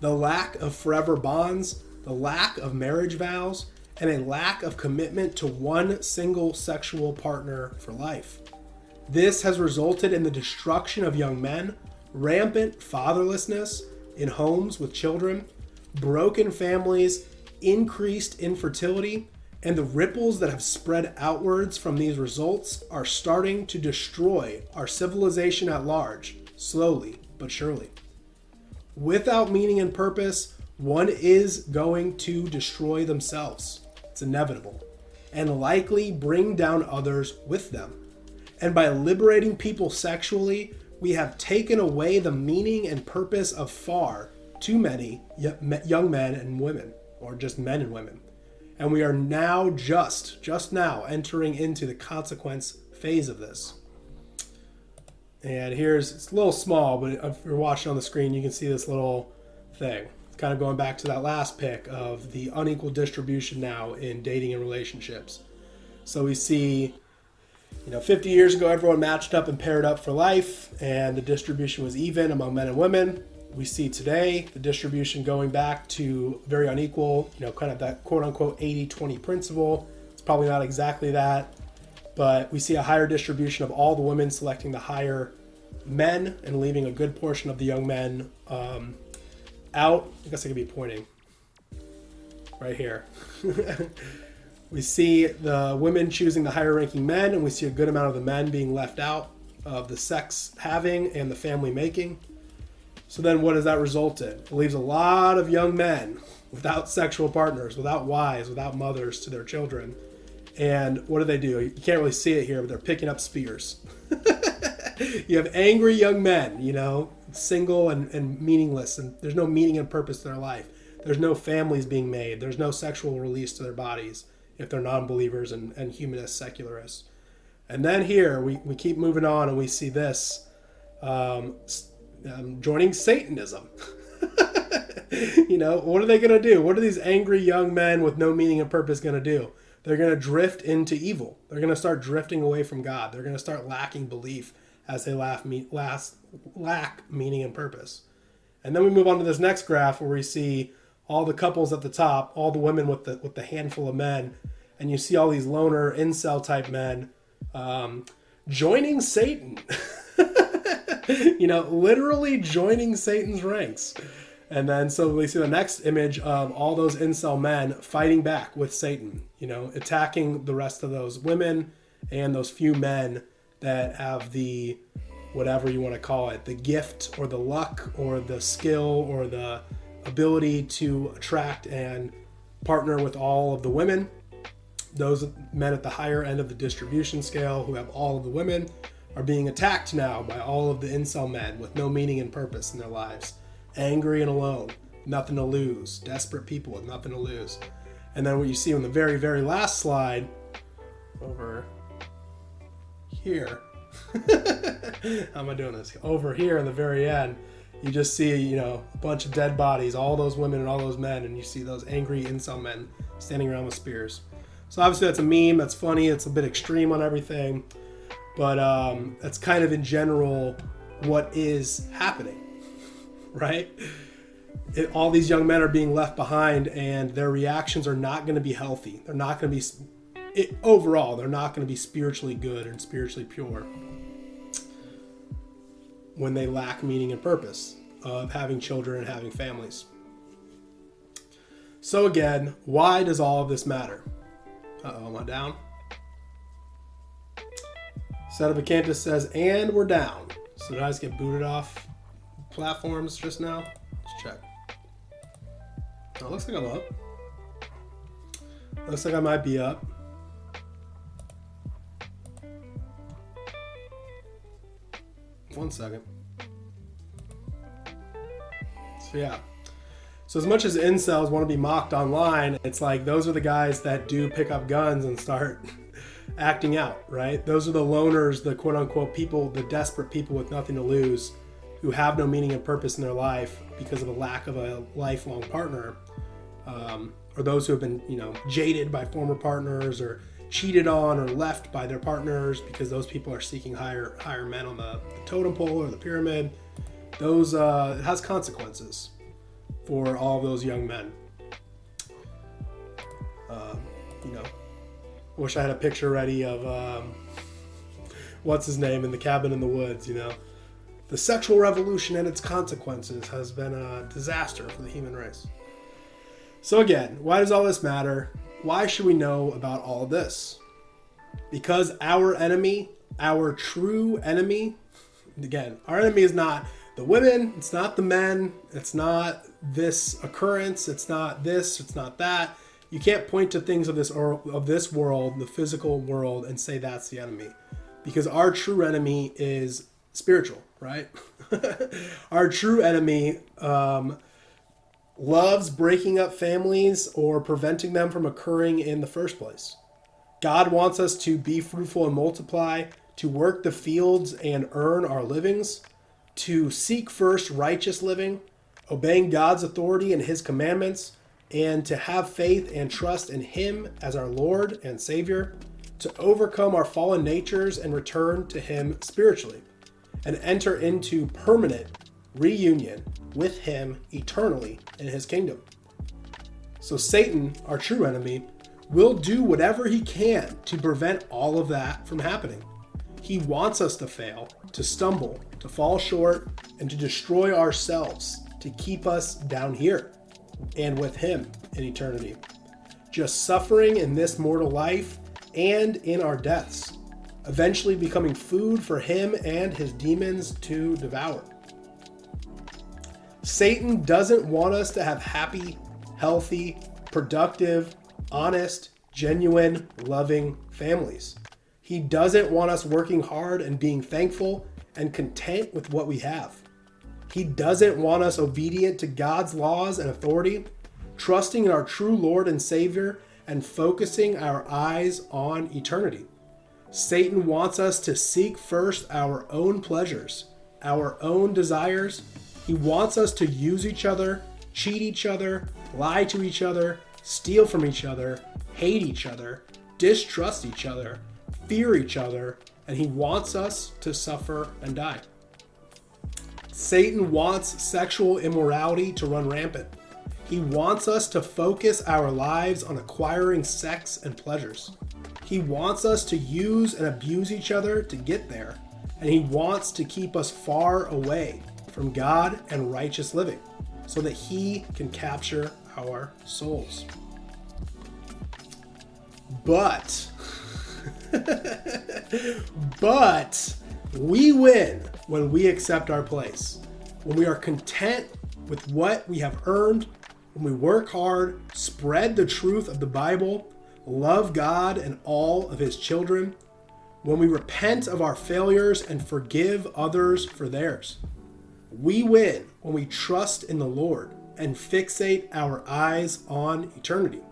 Speaker 2: The lack of forever bonds, the lack of marriage vows, and a lack of commitment to one single sexual partner for life. This has resulted in the destruction of young men, rampant fatherlessness, in homes with children, broken families, increased infertility, and the ripples that have spread outwards from these results are starting to destroy our civilization at large, slowly but surely. Without meaning and purpose, one is going to destroy themselves. It's inevitable. And likely bring down others with them. And by liberating people sexually, we have taken away the meaning and purpose of far too many young men and women, or just men and women. And we are now just, just now, entering into the consequence phase of this. And here's, it's a little small, but if you're watching on the screen, you can see this little thing. Kind of going back to that last pick of the unequal distribution now in dating and relationships. So we see you know, 50 years ago, everyone matched up and paired up for life, and the distribution was even among men and women. We see today the distribution going back to very unequal, you know, kind of that quote unquote 80 20 principle. It's probably not exactly that, but we see a higher distribution of all the women selecting the higher men and leaving a good portion of the young men um, out. I guess I could be pointing right here. We see the women choosing the higher ranking men, and we see a good amount of the men being left out of the sex having and the family making. So then, what does that result in? It leaves a lot of young men without sexual partners, without wives, without mothers to their children. And what do they do? You can't really see it here, but they're picking up spears. you have angry young men, you know, single and, and meaningless, and there's no meaning and purpose to their life. There's no families being made, there's no sexual release to their bodies if they're non-believers and, and humanists, secularists. And then here we, we keep moving on and we see this um, um, joining Satanism. you know, what are they going to do? What are these angry young men with no meaning and purpose going to do? They're going to drift into evil. They're going to start drifting away from God. They're going to start lacking belief as they laugh, me, last, lack meaning and purpose. And then we move on to this next graph where we see all the couples at the top, all the women with the with the handful of men, and you see all these loner incel type men Um, joining Satan. you know, literally joining Satan's ranks. And then so we see the next image of all those incel men fighting back with Satan, you know, attacking the rest of those women and those few men that have the whatever you want to call it, the gift or the luck or the skill or the ability to attract and partner with all of the women. Those men at the higher end of the distribution scale who have all of the women are being attacked now by all of the incel men with no meaning and purpose in their lives. Angry and alone, nothing to lose, desperate people with nothing to lose. And then what you see on the very, very last slide over here. How am I doing this? Over here in the very end, you just see, you know, a bunch of dead bodies, all those women and all those men, and you see those angry incel men standing around with spears. So obviously that's a meme, that's funny, it's a bit extreme on everything, but um, that's kind of in general what is happening, right? It, all these young men are being left behind, and their reactions are not going to be healthy. They're not going to be, it, overall, they're not going to be spiritually good and spiritually pure when they lack meaning and purpose of having children and having families. So, again, why does all of this matter? Uh oh, am I down? Sedevacantist says, and we're down. So, did I just get booted off platforms just now? Let's check. Oh, looks like I'm up. Looks like I might be up. One second. So yeah. So as much as incels want to be mocked online, it's like those are the guys that do pick up guns and start acting out, right? Those are the loners, the quote unquote people, the desperate people with nothing to lose, who have no meaning and purpose in their life because of a lack of a lifelong partner, um, or those who have been, you know, jaded by former partners or cheated on or left by their partners because those people are seeking higher higher men on the, the totem pole or the pyramid. Those uh, it has consequences for all those young men. Um, you know, wish I had a picture ready of um, what's his name in the cabin in the woods. You know, the sexual revolution and its consequences has been a disaster for the human race. So again, why does all this matter? Why should we know about all this? Because our enemy, our true enemy, again, our enemy is not the women, it's not the men, it's not this occurrence, it's not this, it's not that. You can't point to things of this or of this world, the physical world, and say that's the enemy, because our true enemy is spiritual, right? our true enemy um, loves breaking up families or preventing them from occurring in the first place. God wants us to be fruitful and multiply, to work the fields and earn our livings, to seek first righteous living, obeying God's authority and his commandments, and to have faith and trust in him as our Lord and Savior, to overcome our fallen natures and return to him spiritually, and enter into permanent reunion with him eternally in his kingdom. So, Satan, our true enemy, will do whatever he can to prevent all of that from happening. He wants us to fail, to stumble, to fall short, and to destroy ourselves to keep us down here and with him in eternity. Just suffering in this mortal life and in our deaths, eventually becoming food for him and his demons to devour. Satan doesn't want us to have happy, healthy, productive, honest, genuine, loving families. He doesn't want us working hard and being thankful and content with what we have. He doesn't want us obedient to God's laws and authority, trusting in our true Lord and Savior, and focusing our eyes on eternity. Satan wants us to seek first our own pleasures, our own desires, he wants us to use each other, cheat each other, lie to each other, steal from each other, hate each other, distrust each other, fear each other, and he wants us to suffer and die. Satan wants sexual immorality to run rampant. He wants us to focus our lives on acquiring sex and pleasures. He wants us to use and abuse each other to get there, and He wants to keep us far away from God and righteous living so that He can capture our souls. But, but we win when we accept our place, when we are content with what we have earned, when we work hard, spread the truth of the Bible, love God and all of His children, when we repent of our failures and forgive others for theirs. We win when we trust in the Lord and fixate our eyes on eternity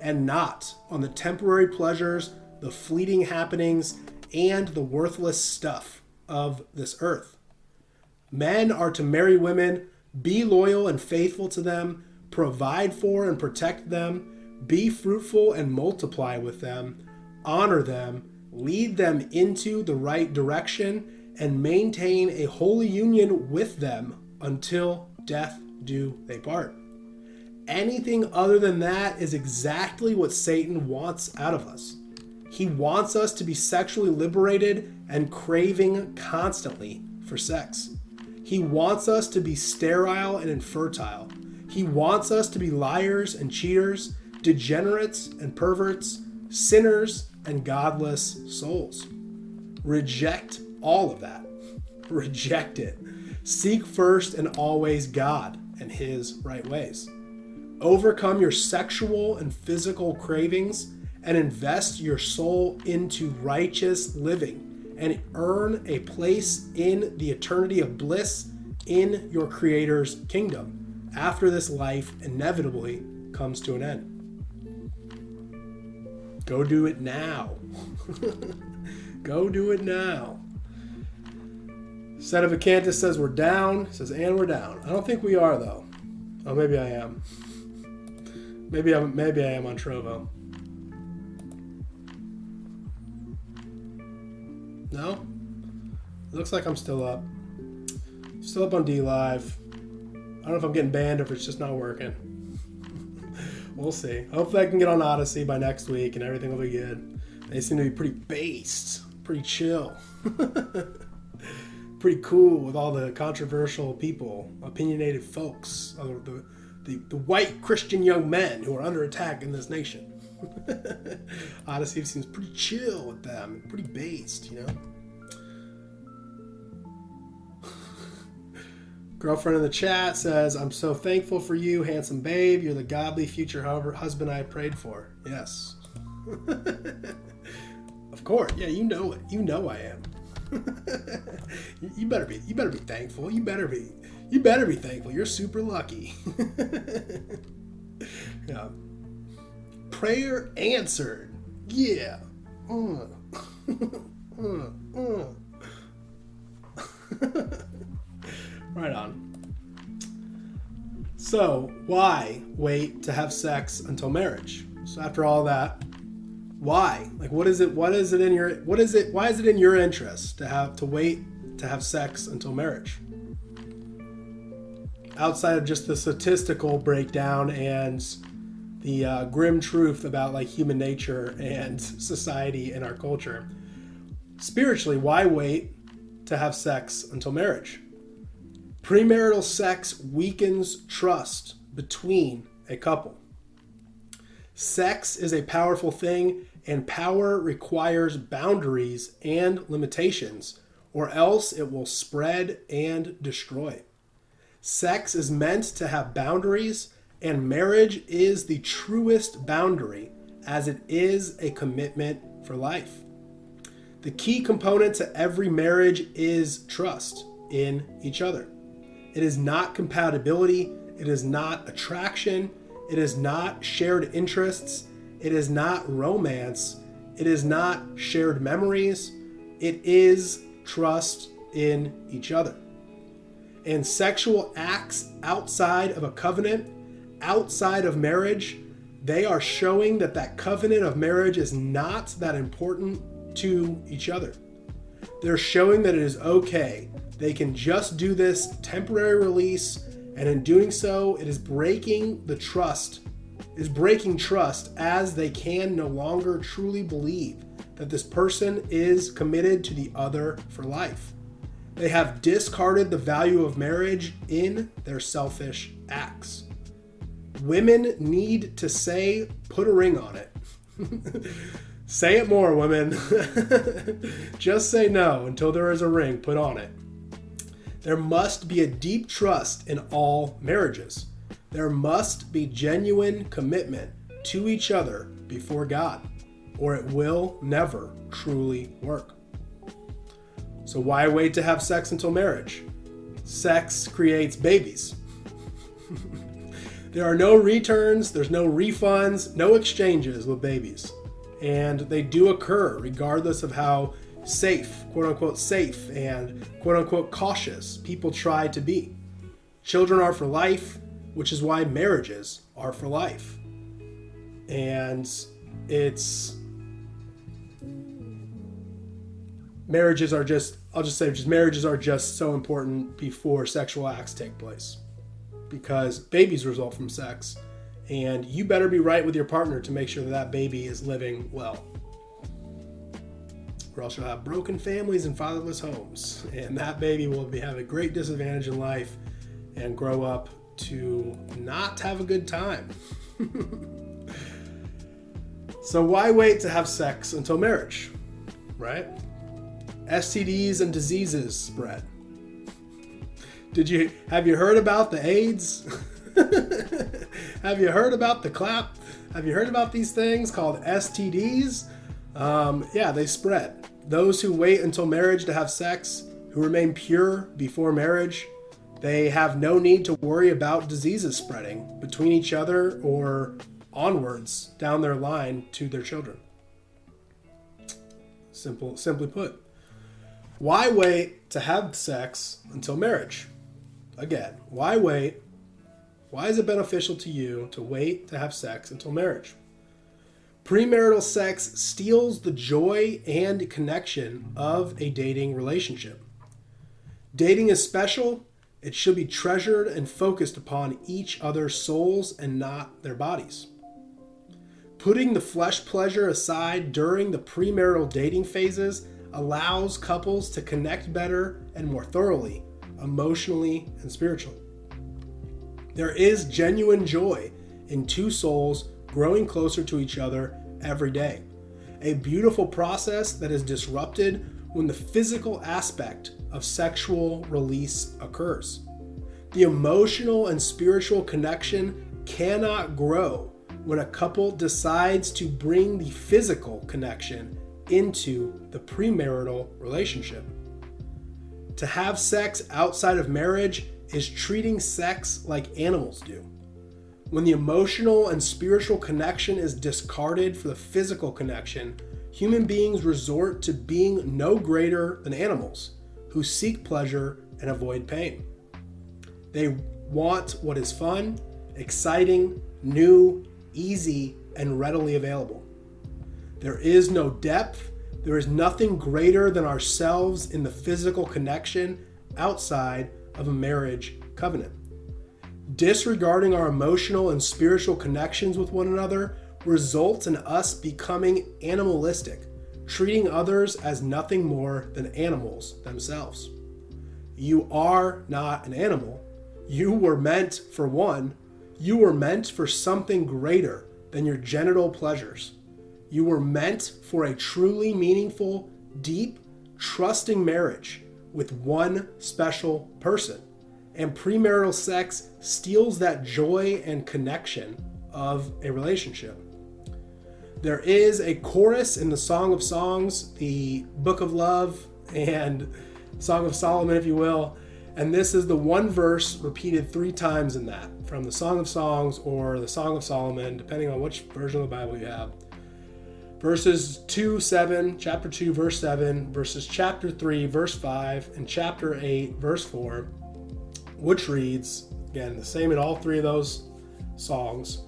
Speaker 2: and not on the temporary pleasures, the fleeting happenings, and the worthless stuff of this earth. Men are to marry women, be loyal and faithful to them, provide for and protect them, be fruitful and multiply with them, honor them, lead them into the right direction, and maintain a holy union with them until death do they part. Anything other than that is exactly what Satan wants out of us. He wants us to be sexually liberated and craving constantly for sex. He wants us to be sterile and infertile. He wants us to be liars and cheaters, degenerates and perverts, sinners and godless souls. Reject all of that. Reject it. Seek first and always God and His right ways. Overcome your sexual and physical cravings and invest your soul into righteous living and earn a place in the eternity of bliss in your Creator's kingdom after this life inevitably comes to an end. Go do it now. Go do it now. Sedevacantist says we're down. Says and we're down. I don't think we are though. Oh, maybe I am. Maybe I'm. Maybe I am on Trovo. No? looks like I'm still up. Still up on DLive. I don't know if I'm getting banned or if it's just not working. we'll see. Hopefully, I can get on Odysee by next week and everything will be good. They seem to be pretty based, pretty chill, pretty cool with all the controversial people, opinionated folks, uh, the, the, the white Christian young men who are under attack in this nation. Odysee seems pretty chill with them, pretty based, you know. Girlfriend in the chat says, I'm so thankful for you, handsome babe. You're the godly future husband I prayed for. Yes. of course. Yeah, you know it. You know I am. you better be you better be thankful. You better be you better be thankful. You're super lucky. yeah. Prayer answered. Yeah. Uh. uh. Uh. Right on. So, why wait to have sex until marriage? So after all that, why? Like what is it what is it in your what is it why is it in your interest to have to wait to have sex until marriage? Outside of just the statistical breakdown and the uh, grim truth about like human nature and society and our culture. Spiritually, why wait to have sex until marriage? Premarital sex weakens trust between a couple. Sex is a powerful thing, and power requires boundaries and limitations, or else it will spread and destroy. Sex is meant to have boundaries, and marriage is the truest boundary as it is a commitment for life. The key component to every marriage is trust in each other. It is not compatibility. It is not attraction. It is not shared interests. It is not romance. It is not shared memories. It is trust in each other. And sexual acts outside of a covenant, outside of marriage, they are showing that that covenant of marriage is not that important to each other. They're showing that it is okay they can just do this temporary release, and in doing so, it is breaking the trust is breaking trust as they can no longer truly believe that this person is committed to the other for life. They have discarded the value of marriage in their selfish acts. Women need to say, put a ring on it. say it more, women. Just say no until there is a ring put on it. There must be a deep trust in all marriages. There must be genuine commitment to each other before God, or it will never truly work. So, why wait to have sex until marriage? Sex creates babies. there are no returns, there's no refunds, no exchanges with babies. And they do occur regardless of how safe, quote unquote, safe and quote unquote cautious people try to be. Children are for life, which is why marriages are for life. And it's marriages are just I'll just say just marriages are just so important before sexual acts take place. Because babies result from sex and you better be right with your partner to make sure that that baby is living well. Or else you'll have broken families and fatherless homes, and that baby will be, have a great disadvantage in life and grow up to not have a good time. so, why wait to have sex until marriage? Right? STDs and diseases spread. Did you have you heard about the AIDS? have you heard about the clap? Have you heard about these things called STDs? Um, yeah, they spread. Those who wait until marriage to have sex, who remain pure before marriage, they have no need to worry about diseases spreading between each other or onwards down their line to their children. Simple, simply put. Why wait to have sex until marriage? Again, why wait? Why is it beneficial to you to wait to have sex until marriage? Premarital sex steals the joy and connection of a dating relationship. Dating is special, it should be treasured and focused upon each other's souls and not their bodies. Putting the flesh pleasure aside during the premarital dating phases allows couples to connect better and more thoroughly, emotionally and spiritually. There is genuine joy in two souls growing closer to each other every day. A beautiful process that is disrupted when the physical aspect of sexual release occurs. The emotional and spiritual connection cannot grow when a couple decides to bring the physical connection into the premarital relationship. To have sex outside of marriage is treating sex like animals do. When the emotional and spiritual connection is discarded for the physical connection, human beings resort to being no greater than animals who seek pleasure and avoid pain. They want what is fun, exciting, new, easy, and readily available. There is no depth. There is nothing greater than ourselves in the physical connection outside of a marriage covenant. Disregarding our emotional and spiritual connections with one another results in us becoming animalistic, treating others as nothing more than animals themselves. You are not an animal. You were meant for one. You were meant for something greater than your genital pleasures. You were meant for a truly meaningful, deep, trusting marriage with one special person. And premarital sex steals that joy and connection of a relationship. There is a chorus in the Song of Songs, the Book of Love, and Song of Solomon, if you will. And this is the one verse repeated three times in that from the Song of Songs or the Song of Solomon, depending on which version of the Bible you have verses 2 7 chapter 2 verse 7 verses chapter 3 verse 5 and chapter 8 verse 4 which reads again the same in all three of those songs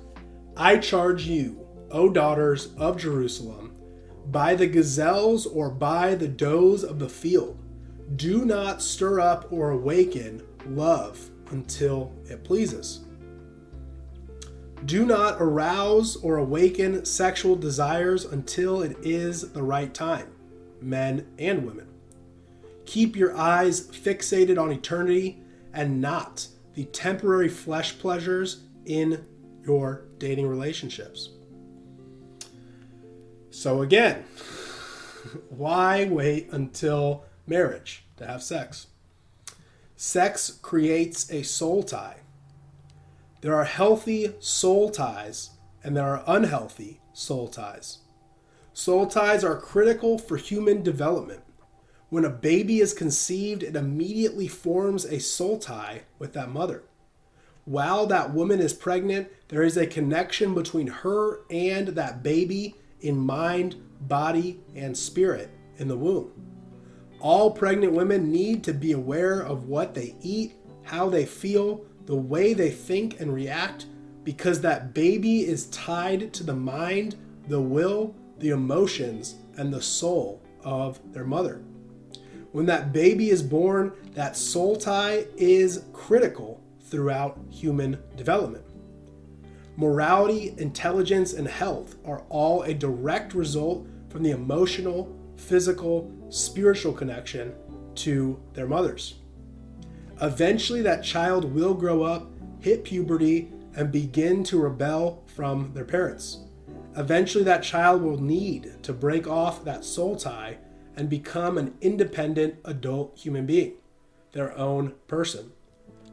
Speaker 2: i charge you o daughters of jerusalem by the gazelles or by the does of the field do not stir up or awaken love until it pleases Do not arouse or awaken sexual desires until it is the right time, men and women. Keep your eyes fixated on eternity and not the temporary flesh pleasures in your dating relationships. So, again, why wait until marriage to have sex? Sex creates a soul tie. There are healthy soul ties and there are unhealthy soul ties. Soul ties are critical for human development. When a baby is conceived, it immediately forms a soul tie with that mother. While that woman is pregnant, there is a connection between her and that baby in mind, body, and spirit in the womb. All pregnant women need to be aware of what they eat, how they feel, the way they think and react, because that baby is tied to the mind, the will, the emotions, and the soul of their mother. When that baby is born, that soul tie is critical throughout human development. Morality, intelligence, and health are all a direct result from the emotional, physical, spiritual connection to their mothers. Eventually, that child will grow up, hit puberty, and begin to rebel from their parents. Eventually, that child will need to break off that soul tie and become an independent adult human being, their own person.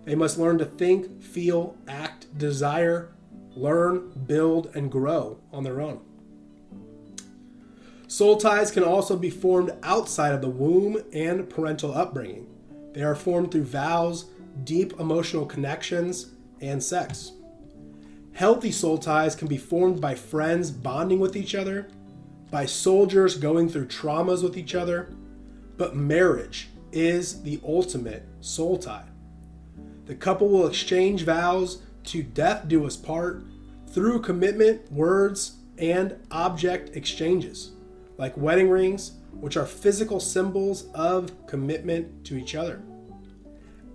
Speaker 2: They must learn to think, feel, act, desire, learn, build, and grow on their own. Soul ties can also be formed outside of the womb and parental upbringing. They are formed through vows, deep emotional connections, and sex. Healthy soul ties can be formed by friends bonding with each other, by soldiers going through traumas with each other, but marriage is the ultimate soul tie. The couple will exchange vows to death do us part through commitment, words, and object exchanges, like wedding rings, which are physical symbols of commitment to each other.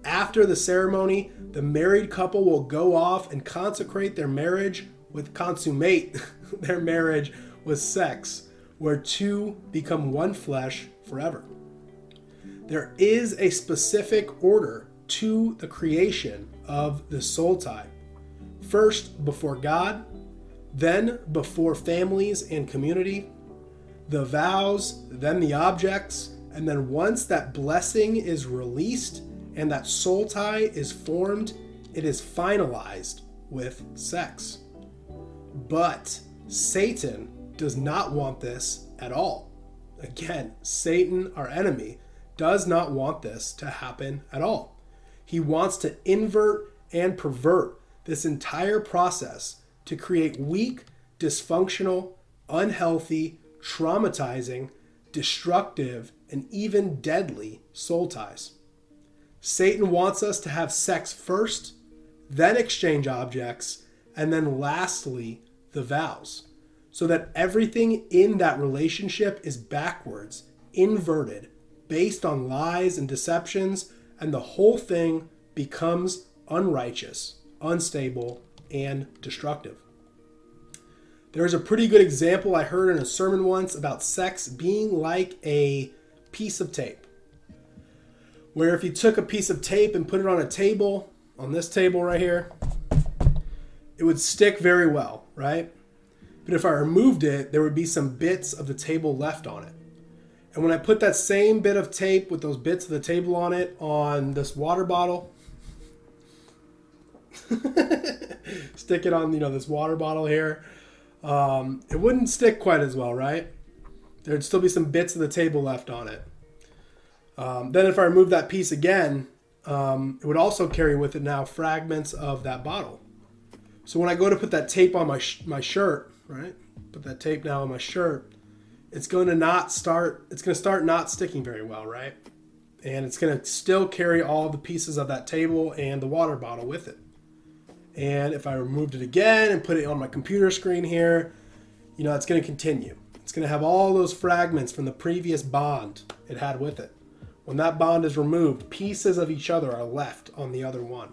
Speaker 2: After the ceremony, the married couple will go off and consecrate their marriage with consummate their marriage with sex, where two become one flesh forever. There is a specific order to the creation of the soul tie. First, before God, then before families and community, the vows, then the objects, and then once that blessing is released and that soul tie is formed, it is finalized with sex. But Satan does not want this at all. Again, Satan, our enemy, does not want this to happen at all. He wants to invert and pervert this entire process to create weak, dysfunctional, unhealthy, traumatizing, destructive, and even deadly soul ties. Satan wants us to have sex first, then exchange objects, and then lastly, the vows, so that everything in that relationship is backwards, inverted, based on lies and deceptions, and the whole thing becomes unrighteous, unstable, and destructive. There's a pretty good example I heard in a sermon once about sex being like a piece of tape. Where if you took a piece of tape and put it on a table, on this table right here, it would stick very well, right? But if I removed it, there would be some bits of the table left on it. And when I put that same bit of tape with those bits of the table on it on this water bottle, stick it on, you know, this water bottle here, um, it wouldn't stick quite as well, right? There'd still be some bits of the table left on it. Um, then if I remove that piece again, um, it would also carry with it now fragments of that bottle. So when I go to put that tape on my sh- my shirt, right? Put that tape now on my shirt. It's going to not start. It's going to start not sticking very well, right? And it's going to still carry all the pieces of that table and the water bottle with it. And if I removed it again and put it on my computer screen here, you know, it's going to continue. It's going to have all those fragments from the previous bond it had with it. When that bond is removed, pieces of each other are left on the other one.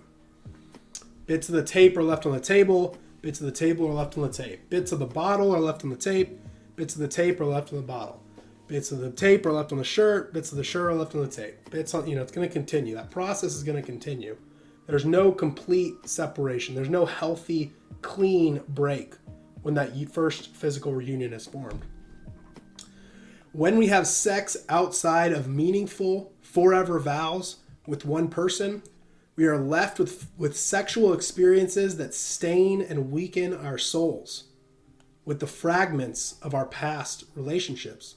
Speaker 2: Bits of the tape are left on the table, Bits of the table are left on the tape. Bits of the bottle are left on the tape. Bits of the tape are left on the bottle. Bits of the tape are left on the shirt. Bits of the shirt are left on the tape. Bits on, you know, it's going to continue. That process is going to continue. There's no complete separation. There's no healthy, clean break when that first physical reunion is formed. When we have sex outside of meaningful, forever vows with one person, we are left with, with sexual experiences that stain and weaken our souls with the fragments of our past relationships.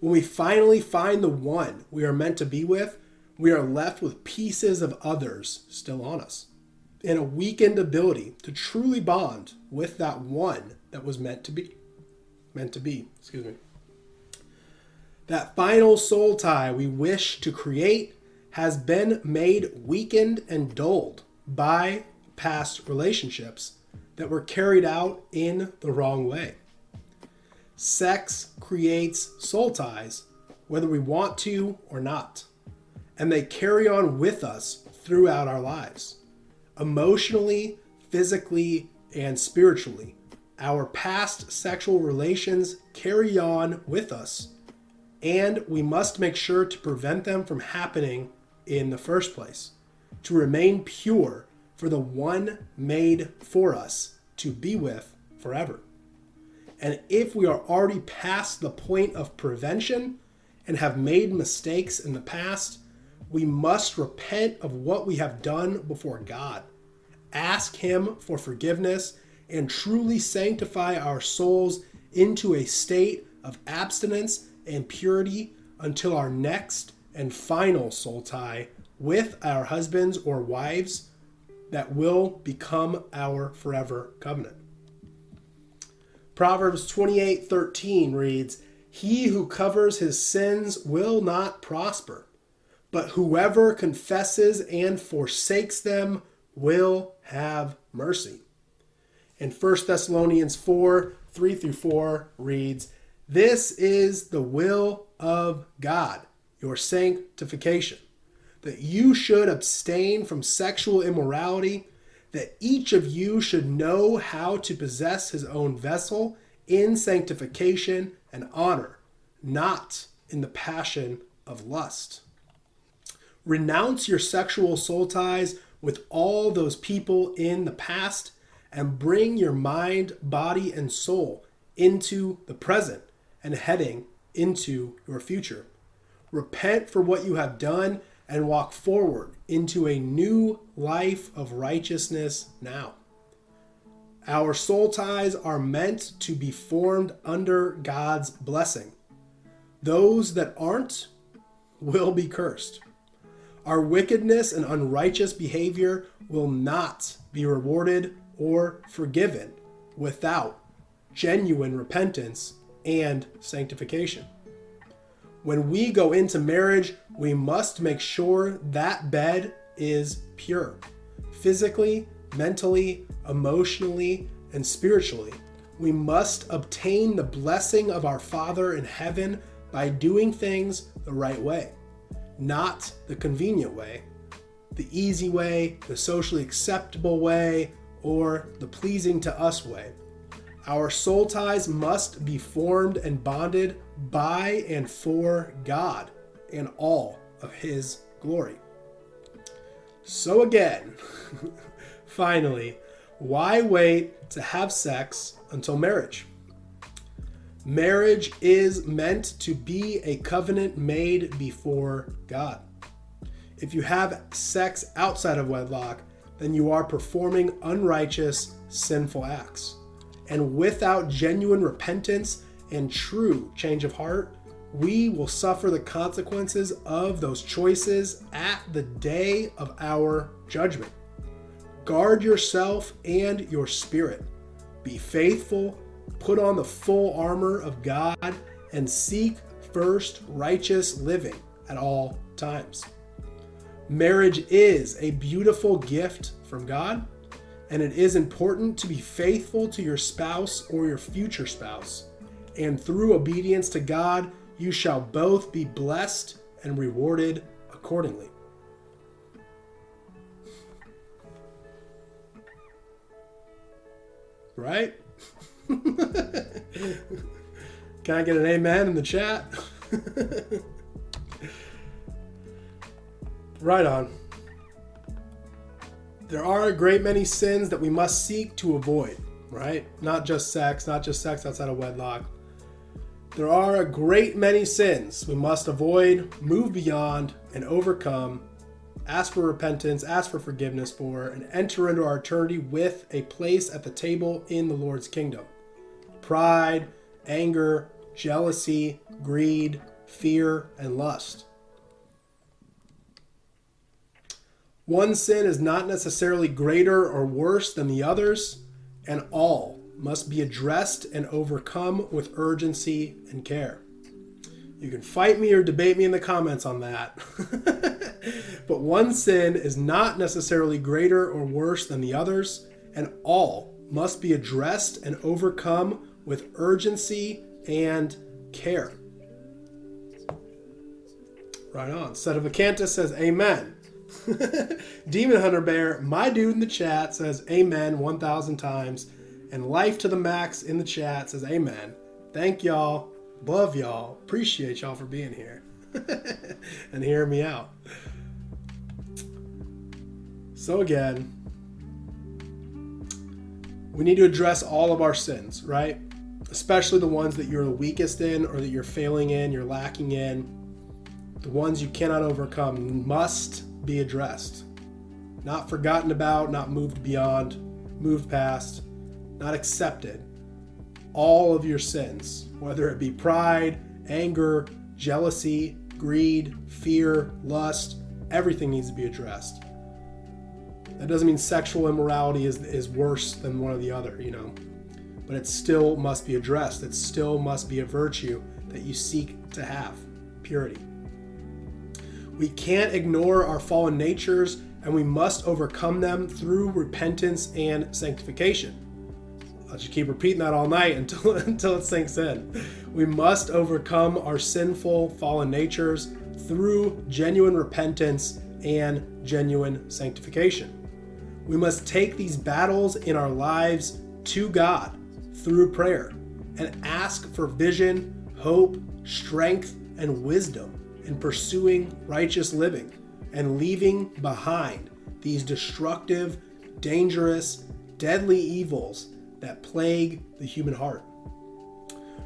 Speaker 2: When we finally find the one we are meant to be with, we are left with pieces of others still on us and a weakened ability to truly bond with that one that was meant to be. Meant to be, excuse me. That final soul tie we wish to create has been made weakened and dulled by past relationships that were carried out in the wrong way. Sex creates soul ties, whether we want to or not, and they carry on with us throughout our lives. Emotionally, physically, and spiritually, our past sexual relations carry on with us, and we must make sure to prevent them from happening in the first place, to remain pure for the one made for us to be with forever. And if we are already past the point of prevention and have made mistakes in the past, we must repent of what we have done before God. Ask Him for forgiveness and truly sanctify our souls into a state of abstinence and purity until our next and final soul tie with our husbands or wives that will become our forever covenant. Proverbs 28:13 reads, "He who covers his sins will not prosper, but whoever confesses and forsakes them will have mercy." And 1 Thessalonians 4 3 through 4 reads, This is the will of God your sanctification, that you should abstain from sexual immorality, that each of you should know how to possess his own vessel in sanctification and honor, not in the passion of lust. Renounce your sexual soul ties with all those people in the past and bring your mind, body, and soul into the present and heading into your future. Repent for what you have done and walk forward into a new life of righteousness now. Our soul ties are meant to be formed under God's blessing. Those that aren't will be cursed. Our wickedness and unrighteous behavior will not be rewarded or forgiven without genuine repentance and sanctification. When we go into marriage, we must make sure that bed is pure physically, mentally, emotionally, and spiritually. We must obtain the blessing of our Father in heaven by doing things the right way, not the convenient way, the easy way, the socially acceptable way, or the pleasing to us way. Our soul ties must be formed and bonded by and for God in all of His glory. So, again, finally, why wait to have sex until marriage? Marriage is meant to be a covenant made before God. If you have sex outside of wedlock, then you are performing unrighteous, sinful acts and without genuine repentance and true change of heart, we will suffer the consequences of those choices at the day of our judgment. Guard yourself and your spirit. Be faithful, put on the full armor of God, and seek first righteous living at all times. Marriage is a beautiful gift from God and it is important to be faithful to your spouse or your future spouse. And through obedience to God, you shall both be blessed and rewarded accordingly. right? Can I get an amen in the chat? right on. There are a great many sins that we must seek to avoid, right? Not just sex, not just sex outside of wedlock. There are a great many sins we must avoid, move beyond, and overcome, ask for repentance, ask for forgiveness for, and enter into our eternity with a place at the table in the Lord's kingdom. Pride, anger, jealousy, greed, fear, and lust. One sin is not necessarily greater or worse than the others, and all must be addressed and overcome with urgency and care. You can fight me or debate me in the comments on that. but one sin is not necessarily greater or worse than the others, and all must be addressed and overcome with urgency and care. Right on. Sedevacantist says, Amen. Demon Hunter Bear, my dude in the chat says, Amen 1,000 times. And Life to the Max in the chat says, Amen. Thank y'all. Love y'all. Appreciate y'all for being here and hearing me out. So, again, we need to address all of our sins, right? Especially the ones that you're the weakest in or that you're failing in, you're lacking in. The ones you cannot overcome must be addressed. Not forgotten about, not moved beyond, moved past, not accepted. All of your sins, whether it be pride, anger, jealousy, greed, fear, lust, everything needs to be addressed. That doesn't mean sexual immorality is, is worse than one or the other, you know but it still must be addressed. It still must be a virtue that you seek to have purity. We can't ignore our fallen natures and we must overcome them through repentance and sanctification. I'll just keep repeating that all night until, until it sinks in. We must overcome our sinful, fallen natures through genuine repentance and genuine sanctification. We must take these battles in our lives to God through prayer and ask for vision, hope, strength, and wisdom in pursuing righteous living and leaving behind these destructive, dangerous, deadly evils that plague the human heart.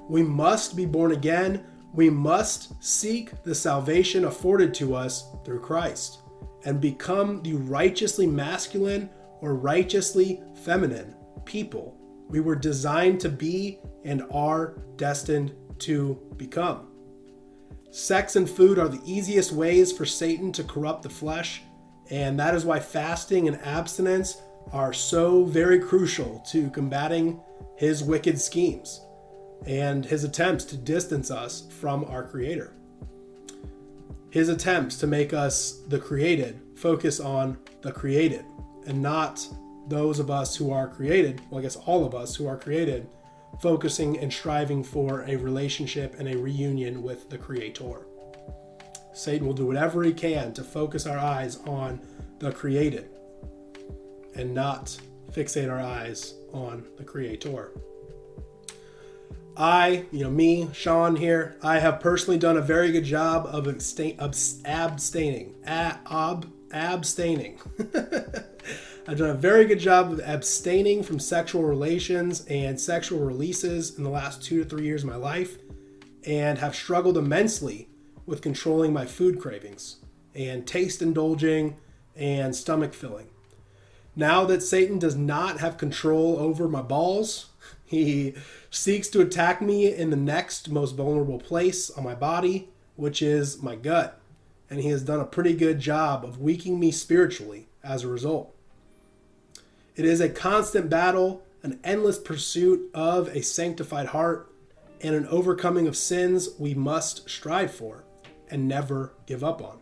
Speaker 2: We must be born again. We must seek the salvation afforded to us through Christ and become the righteously masculine or righteously feminine people we were designed to be and are destined to become. Sex and food are the easiest ways for Satan to corrupt the flesh, and that is why fasting and abstinence are so very crucial to combating his wicked schemes and his attempts to distance us from our Creator. His attempts to make us the created focus on the created and not those of us who are created, well, I guess all of us who are created, focusing and striving for a relationship and a reunion with the Creator. Satan will do whatever he can to focus our eyes on the created and not fixate our eyes on the Creator. I, you know, me, Sean here, I have personally done a very good job of abstaining, ab, abstaining I've done a very good job of abstaining from sexual relations and sexual releases in the last two to three years of my life, and have struggled immensely with controlling my food cravings and taste indulging and stomach filling. Now that Satan does not have control over my balls, he seeks to attack me in the next most vulnerable place on my body, which is my gut. And he has done a pretty good job of weakening me spiritually as a result. It is a constant battle, an endless pursuit of a sanctified heart, and an overcoming of sins we must strive for and never give up on.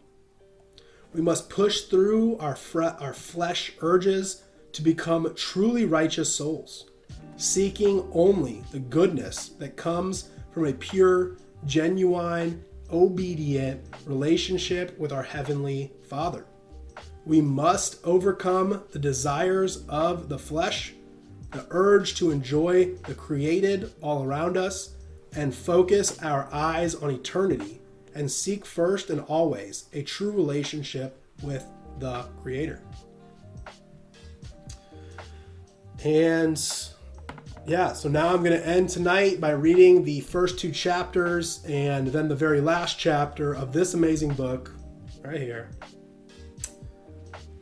Speaker 2: We must push through our, fre- our flesh urges to become truly righteous souls, seeking only the goodness that comes from a pure, genuine, obedient relationship with our Heavenly Father. We must overcome the desires of the flesh the urge to enjoy the created all around us, and focus our eyes on eternity and seek first and always a true relationship with the Creator. And yeah, so now I'm going to end tonight by reading the first two chapters and then the very last chapter of this amazing book right here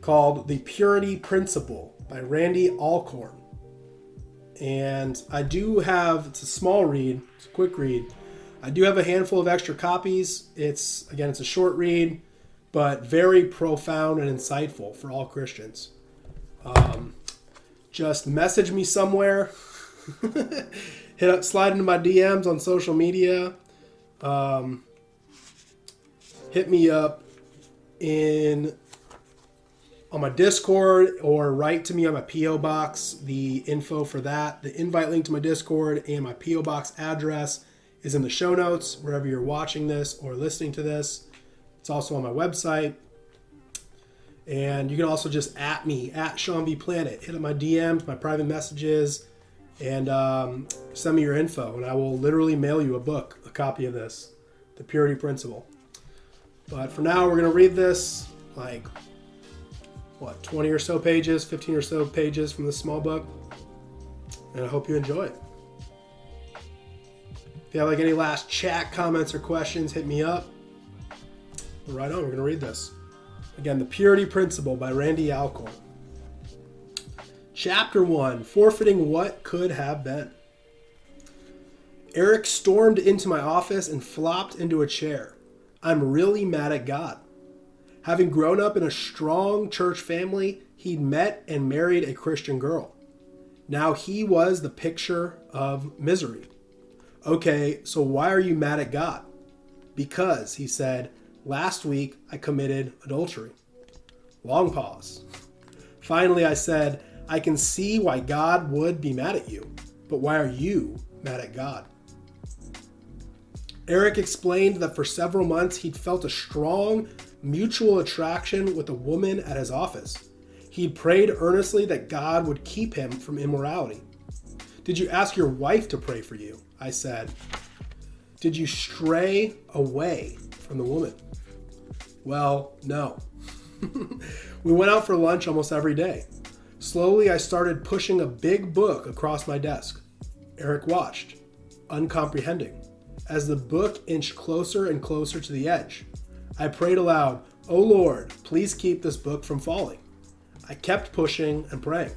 Speaker 2: called The Purity Principle by Randy Alcorn. And I do have, it's a small read, it's a quick read. I do have a handful of extra copies. It's, again, it's a short read, but very profound and insightful for all Christians. Um, just message me somewhere, hit up, slide into my DMs on social media, um, hit me up in on my Discord or write to me on my PO box. The info for that, the invite link to my Discord and my PO box address is in the show notes wherever you're watching this or listening to this. It's also on my website. And you can also just at me at Sean B Planet. Hit up my DMs, my private messages, and um, send me your info, and I will literally mail you a book, a copy of this, The Purity Principle. But for now, we're gonna read this like what 20 or so pages, 15 or so pages from the small book, and I hope you enjoy it. If you have like any last chat comments or questions, hit me up. Right on, we're gonna read this. Again, The Purity Principle by Randy Alcorn. Chapter 1 Forfeiting What Could Have Been. Eric stormed into my office and flopped into a chair. I'm really mad at God. Having grown up in a strong church family, he'd met and married a Christian girl. Now he was the picture of misery. Okay, so why are you mad at God? Because, he said, last week I committed adultery. Long pause. Finally, I said, I can see why God would be mad at you, but why are you mad at God? Eric explained that for several months he'd felt a strong mutual attraction with a woman at his office. He'd prayed earnestly that God would keep him from immorality. Did you ask your wife to pray for you? I said. Did you stray away from the woman? Well, no. we went out for lunch almost every day. Slowly, I started pushing a big book across my desk. Eric watched, uncomprehending, as the book inched closer and closer to the edge. I prayed aloud, O oh Lord, please keep this book from falling. I kept pushing and praying.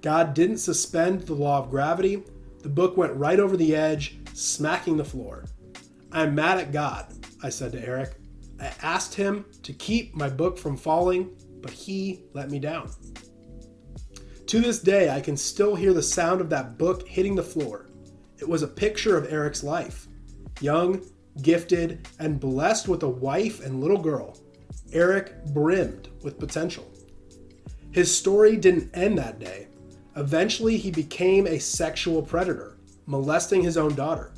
Speaker 2: God didn't suspend the law of gravity. The book went right over the edge, smacking the floor. I'm mad at God, I said to Eric. I asked him to keep my book from falling, but he let me down. To this day, I can still hear the sound of that book hitting the floor. It was a picture of Eric's life. Young, gifted, and blessed with a wife and little girl, Eric brimmed with potential. His story didn't end that day. Eventually, he became a sexual predator, molesting his own daughter.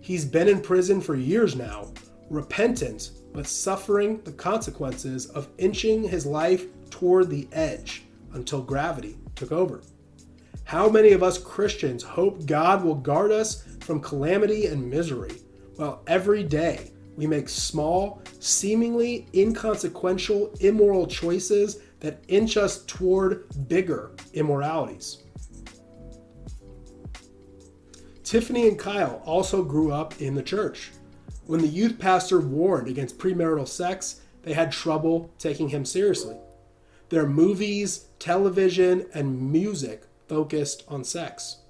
Speaker 2: He's been in prison for years now, repentant but suffering the consequences of inching his life toward the edge until gravity took over. How many of us Christians hope God will guard us from calamity and misery while every day we make small, seemingly inconsequential, immoral choices that inch us toward bigger immoralities. Tiffany and Kyle also grew up in the church. When the youth pastor warned against premarital sex, they had trouble taking him seriously. Their movies, television, and music focused on sex.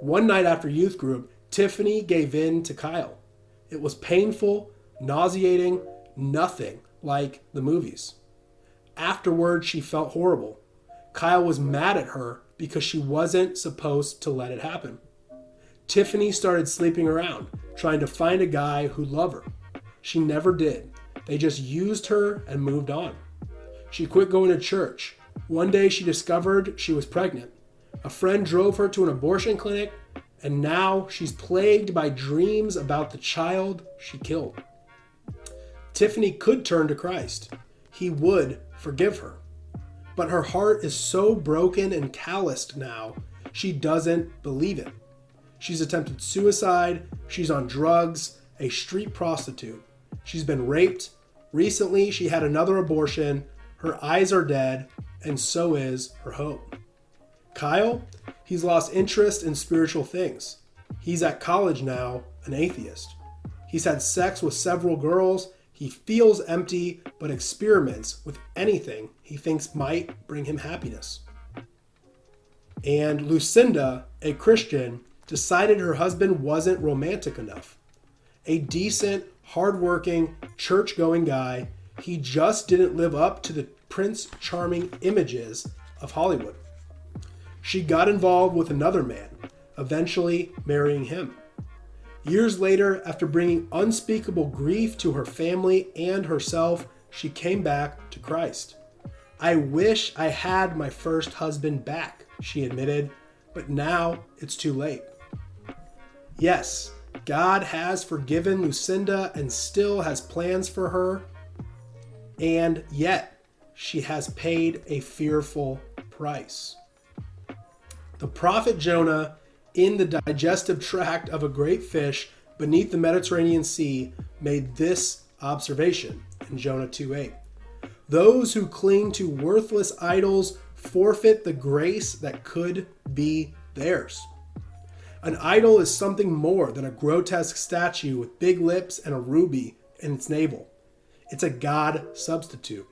Speaker 2: One night after youth group, Tiffany gave in to Kyle. It was painful, nauseating, nothing like the movies. Afterward, she felt horrible. Kyle was mad at her because she wasn't supposed to let it happen. Tiffany started sleeping around, trying to find a guy who'd love her. She never did. They just used her and moved on. She quit going to church. One day she discovered she was pregnant. A friend drove her to an abortion clinic and now she's plagued by dreams about the child she killed. Tiffany could turn to Christ, he would forgive her. But her heart is so broken and calloused now, she doesn't believe it. She's attempted suicide, she's on drugs, a street prostitute. She's been raped. Recently, she had another abortion. Her eyes are dead, and so is her hope. Kyle, he's lost interest in spiritual things. He's at college now, an atheist. He's had sex with several girls. He feels empty, but experiments with anything he thinks might bring him happiness. And Lucinda, a Christian, decided her husband wasn't romantic enough. A decent, hardworking, church going guy, he just didn't live up to the Prince Charming images of Hollywood. She got involved with another man, eventually marrying him. Years later, after bringing unspeakable grief to her family and herself, she came back to Christ. I wish I had my first husband back, she admitted, but now it's too late. Yes, God has forgiven Lucinda and still has plans for her, and yet she has paid a fearful price. The prophet Jonah, in the digestive tract of a great fish beneath the Mediterranean Sea, made this observation in Jonah 2:8. Those who cling to worthless idols forfeit the grace that could be theirs. An idol is something more than a grotesque statue with big lips and a ruby in its navel. It's a God substitute.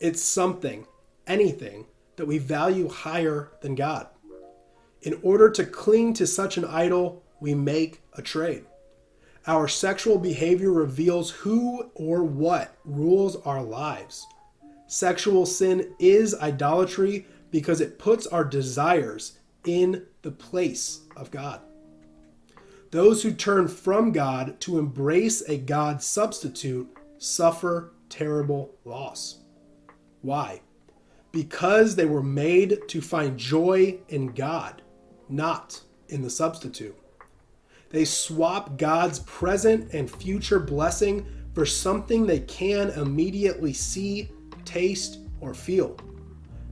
Speaker 2: It's something, anything, that we value higher than God. In order to cling to such an idol, we make a trade. Our sexual behavior reveals who or what rules our lives. Sexual sin is idolatry because it puts our desires in the place of God. Those who turn from God to embrace a God substitute suffer terrible loss. Why? Because they were made to find joy in God, not in the substitute. They swap God's present and future blessing for something they can immediately see, taste, or feel.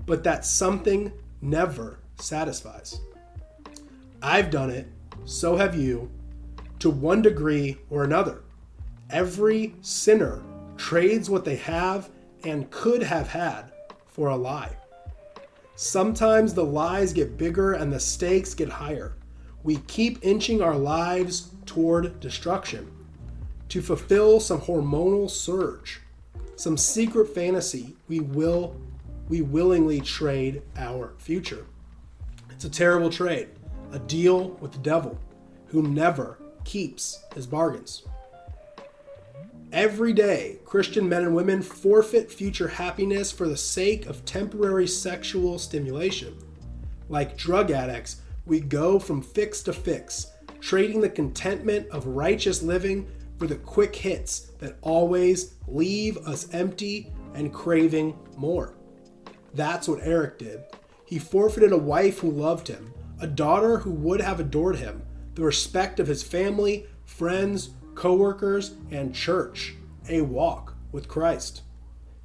Speaker 2: But that something never satisfies. I've done it, so have you, to one degree or another. Every sinner trades what they have and could have had for a lie. Sometimes the lies get bigger and the stakes get higher. We keep inching our lives toward destruction to fulfill some hormonal surge, some secret fantasy. We will we willingly trade our future. It's a terrible trade, a deal with the devil who never keeps his bargains. Every day, Christian men and women forfeit future happiness for the sake of temporary sexual stimulation. Like drug addicts, we go from fix to fix, trading the contentment of righteous living for the quick hits that always leave us empty and craving more. That's what Eric did. He forfeited a wife who loved him, a daughter who would have adored him, the respect of his family, friends, coworkers, and church, a walk with Christ.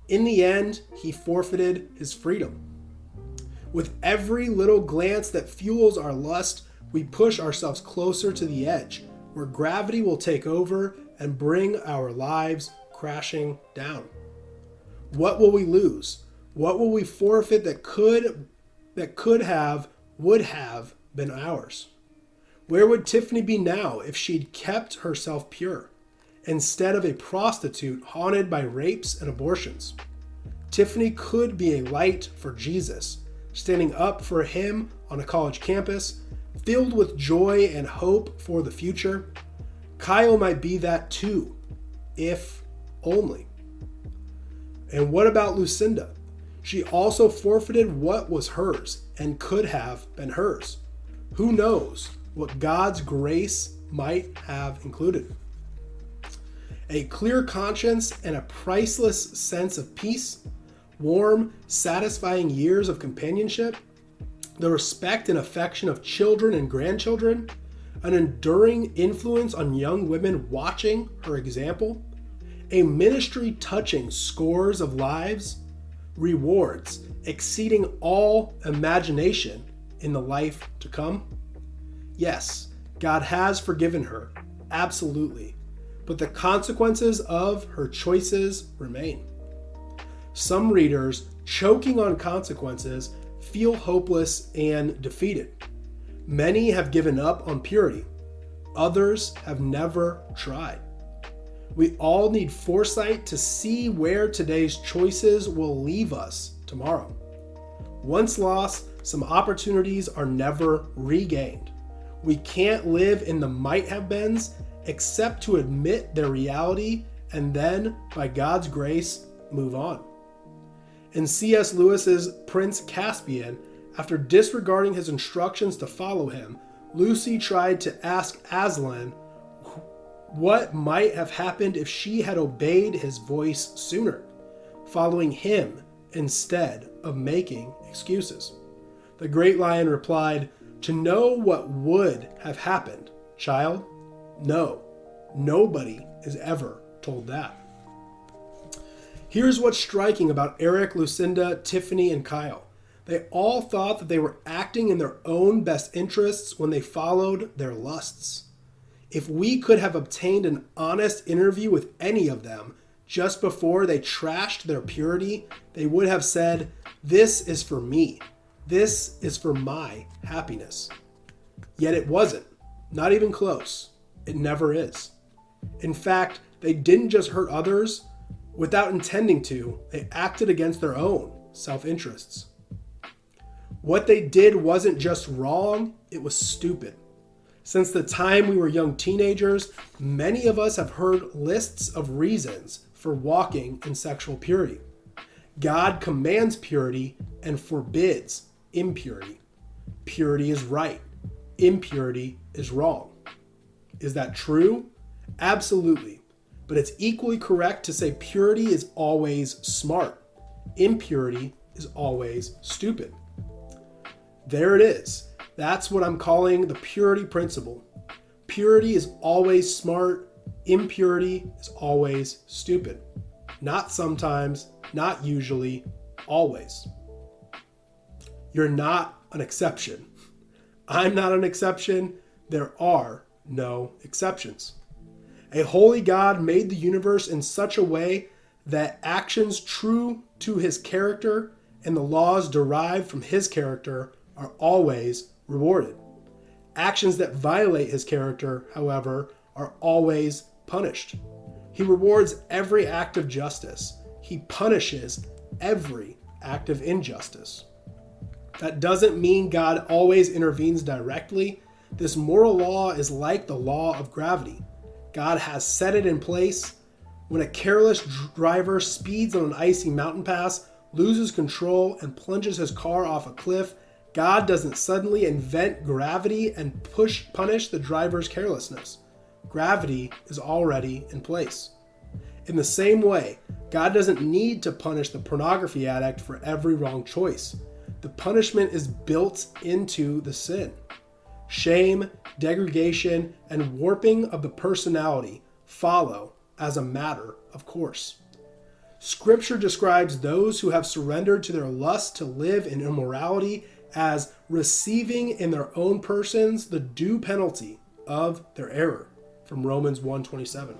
Speaker 2: In the end, he forfeited his freedom. With every little glance that fuels our lust, we push ourselves closer to the edge, where gravity will take over and bring our lives crashing down. What will we lose? What will we forfeit that could that could have would have been ours? Where would Tiffany be now if she'd kept herself pure, instead of a prostitute haunted by rapes and abortions? Tiffany could be a light for Jesus, standing up for him on a college campus, filled with joy and hope for the future. Kyle might be that too, if only. And what about Lucinda? She also forfeited what was hers and could have been hers. Who knows what God's grace might have included. A clear conscience and a priceless sense of peace, warm, satisfying years of companionship, the respect and affection of children and grandchildren, an enduring influence on young women watching her example, a ministry touching scores of lives, rewards exceeding all imagination in the life to come? Yes, God has forgiven her, absolutely, but the consequences of her choices remain. Some readers, choking on consequences, feel hopeless and defeated. Many have given up on purity, others have never tried. We all need foresight to see where today's choices will leave us tomorrow. Once lost, some opportunities are never regained. We can't live in the might have beens except to admit their reality and then, by God's grace, move on. In C.S. Lewis's Prince Caspian, after disregarding his instructions to follow him, Lucy tried to ask Aslan what might have happened if she had obeyed his voice sooner, following him instead of making excuses. The great lion replied, To know what would have happened, child? No, nobody is ever told that. Here's what's striking about Eric, Lucinda, Tiffany, and Kyle. They all thought that they were acting in their own best interests when they followed their lusts. If we could have obtained an honest interview with any of them just before they trashed their purity, they would have said, This is for me. This is for my happiness. Yet it wasn't. Not even close. It never is. In fact, they didn't just hurt others. Without intending to, they acted against their own self interests. What they did wasn't just wrong, it was stupid. Since the time we were young teenagers, many of us have heard lists of reasons for walking in sexual purity. God commands purity and forbids impurity. Purity is right, impurity is wrong. Is that true? Absolutely. But it's equally correct to say purity is always smart, impurity is always stupid. There it is. That's what I'm calling the purity principle. Purity is always smart, impurity is always stupid. Not sometimes, not usually, always. You're not an exception. I'm not an exception. There are no exceptions. A holy God made the universe in such a way that actions true to his character and the laws derived from his character are always rewarded. Actions that violate his character, however, are always punished. He rewards every act of justice, he punishes every act of injustice. That doesn't mean God always intervenes directly. This moral law is like the law of gravity. God has set it in place. When a careless driver speeds on an icy mountain pass, loses control, and plunges his car off a cliff, God doesn't suddenly invent gravity and push punish the driver's carelessness. Gravity is already in place. In the same way, God doesn't need to punish the pornography addict for every wrong choice. The punishment is built into the sin. Shame, degradation, and warping of the personality follow as a matter of course. Scripture describes those who have surrendered to their lust to live in immorality as receiving in their own persons the due penalty of their error from Romans 1:27.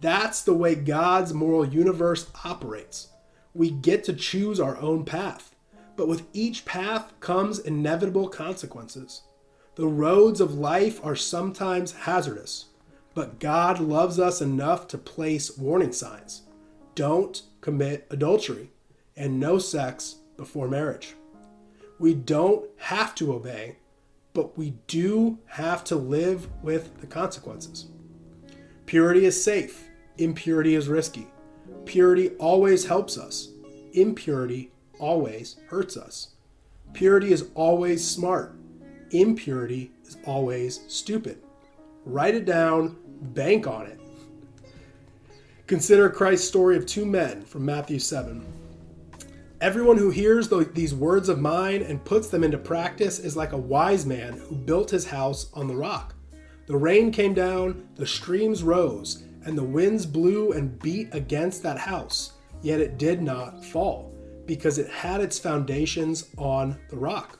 Speaker 2: That's the way God's moral universe operates. We get to choose our own path, but with each path comes inevitable consequences. The roads of life are sometimes hazardous, but God loves us enough to place warning signs. Don't commit adultery and no sex before marriage. We don't have to obey, but we do have to live with the consequences. Purity is safe, impurity is risky. Purity always helps us, impurity always hurts us. Purity is always smart, impurity is always stupid. Write it down, bank on it. Consider Christ's story of two men from Matthew 7. Everyone who hears these words of mine and puts them into practice is like a wise man who built his house on the rock. The rain came down, the streams rose, and the winds blew and beat against that house, yet it did not fall, because it had its foundations on the rock.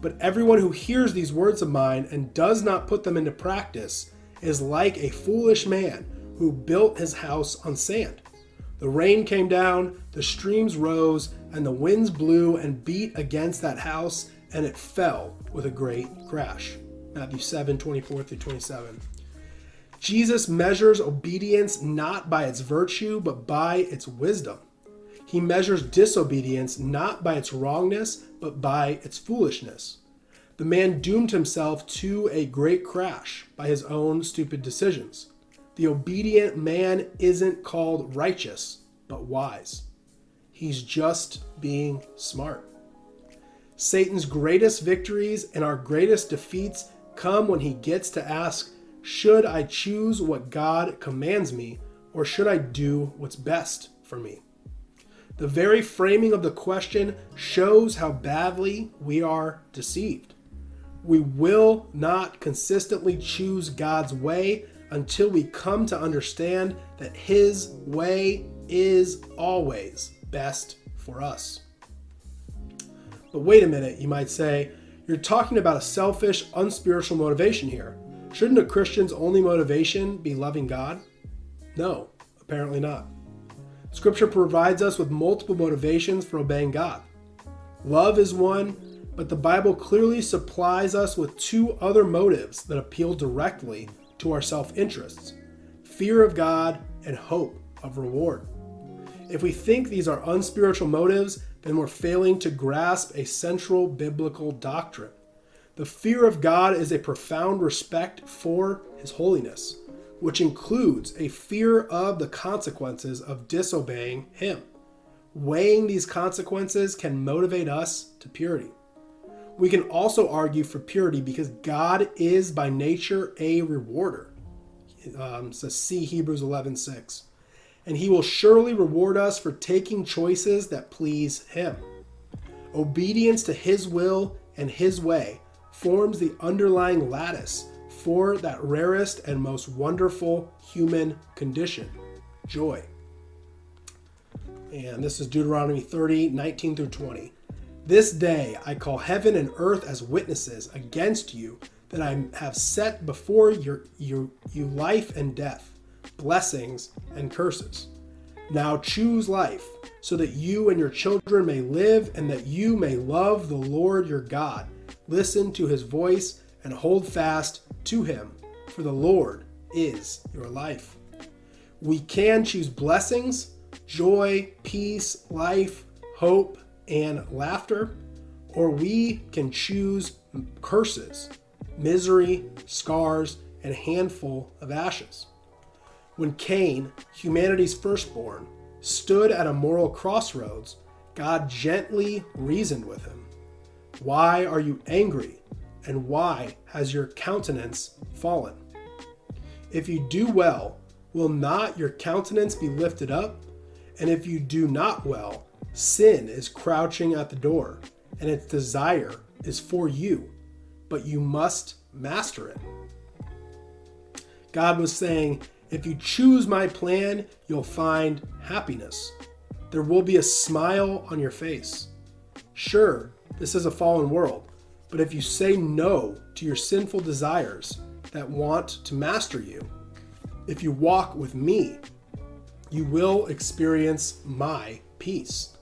Speaker 2: But everyone who hears these words of mine and does not put them into practice is like a foolish man who built his house on sand. The rain came down, the streams rose, and the winds blew and beat against that house, and it fell with a great crash. Matthew 7 24 through 27. Jesus measures obedience not by its virtue, but by its wisdom. He measures disobedience not by its wrongness, but by its foolishness. The man doomed himself to a great crash by his own stupid decisions. The obedient man isn't called righteous, but wise. He's just being smart. Satan's greatest victories and our greatest defeats come when he gets to ask, Should I choose what God commands me, or should I do what's best for me? The very framing of the question shows how badly we are deceived. We will not consistently choose God's way until we come to understand that His way is always best for us. But wait a minute, you might say, you're talking about a selfish, unspiritual motivation here. Shouldn't a Christian's only motivation be loving God? No, apparently not. Scripture provides us with multiple motivations for obeying God. Love is one, but the Bible clearly supplies us with two other motives that appeal directly to our self interests fear of God and hope of reward. If we think these are unspiritual motives, then we're failing to grasp a central biblical doctrine. The fear of God is a profound respect for His holiness which includes a fear of the consequences of disobeying Him. Weighing these consequences can motivate us to purity. We can also argue for purity because God is by nature a rewarder. Um, so see Hebrews 11 6. And he will surely reward us for taking choices that please him. Obedience to his will and his way forms the underlying lattice for that rarest and most wonderful human condition joy. And this is Deuteronomy 30, 19 through 20. This day I call heaven and earth as witnesses against you that I have set before your, your, you life and death, blessings and curses. Now choose life, so that you and your children may live and that you may love the Lord your God. Listen to his voice and hold fast to him, for the Lord is your life. We can choose blessings, joy, peace, life, hope, and laughter, or we can choose curses, misery, scars, and a handful of ashes. When Cain, humanity's firstborn, stood at a moral crossroads, God gently reasoned with him. Why are you angry? And why has your countenance fallen? If you do well, will not your countenance be lifted up? And if you do not well, sin is crouching at the door, and its desire is for you, but you must master it. God was saying, if you choose my plan, you'll find happiness. There will be a smile on your face. Sure, this is a fallen world, but if you say no to your sinful desires that want to master you, if you walk with me, you will experience my peace.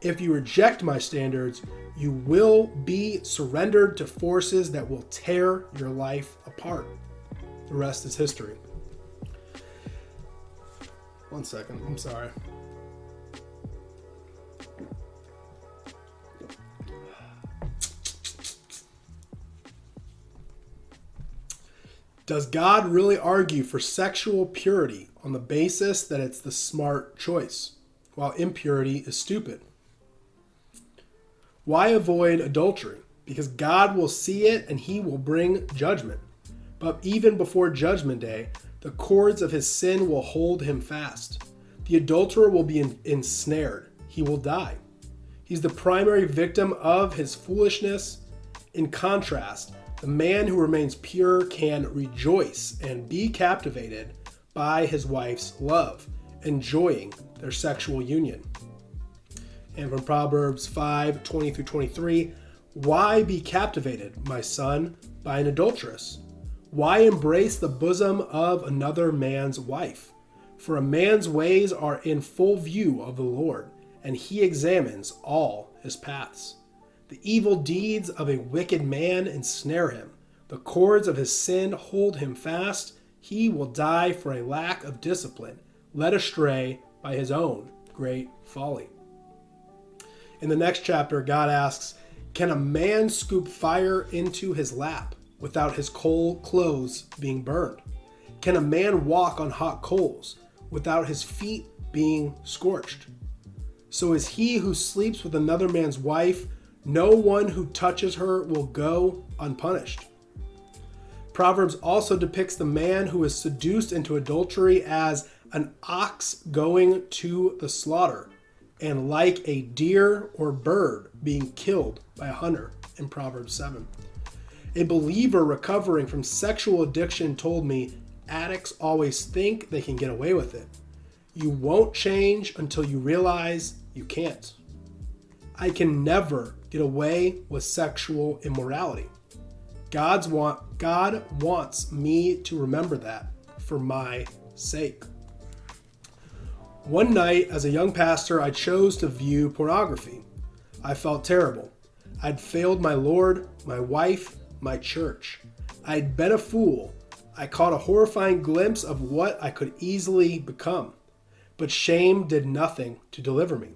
Speaker 2: If you reject my standards, you will be surrendered to forces that will tear your life apart. The rest is history. One second, I'm sorry. Does God really argue for sexual purity on the basis that it's the smart choice, while impurity is stupid? Why avoid adultery? Because God will see it and he will bring judgment. But even before judgment day, the cords of his sin will hold him fast. The adulterer will be ensnared, he will die. He's the primary victim of his foolishness. In contrast, the man who remains pure can rejoice and be captivated by his wife's love, enjoying their sexual union. And from Proverbs 5 20 through 23, Why be captivated, my son, by an adulteress? Why embrace the bosom of another man's wife? For a man's ways are in full view of the Lord, and he examines all his paths. The evil deeds of a wicked man ensnare him. The cords of his sin hold him fast. He will die for a lack of discipline, led astray by his own great folly. In the next chapter, God asks, Can a man scoop fire into his lap without his coal clothes being burned? Can a man walk on hot coals without his feet being scorched? So is he who sleeps with another man's wife, no one who touches her will go unpunished. Proverbs also depicts the man who is seduced into adultery as an ox going to the slaughter, and like a deer or bird being killed by a hunter in Proverbs 7. A believer recovering from sexual addiction told me addicts always think they can get away with it. You won't change until you realize you can't. I can never get away with sexual immorality. God's want God wants me to remember that for my sake. One night as a young pastor, I chose to view pornography. I felt terrible. I'd failed my Lord, my wife, my church. I'd been a fool. I caught a horrifying glimpse of what I could easily become. But shame did nothing to deliver me.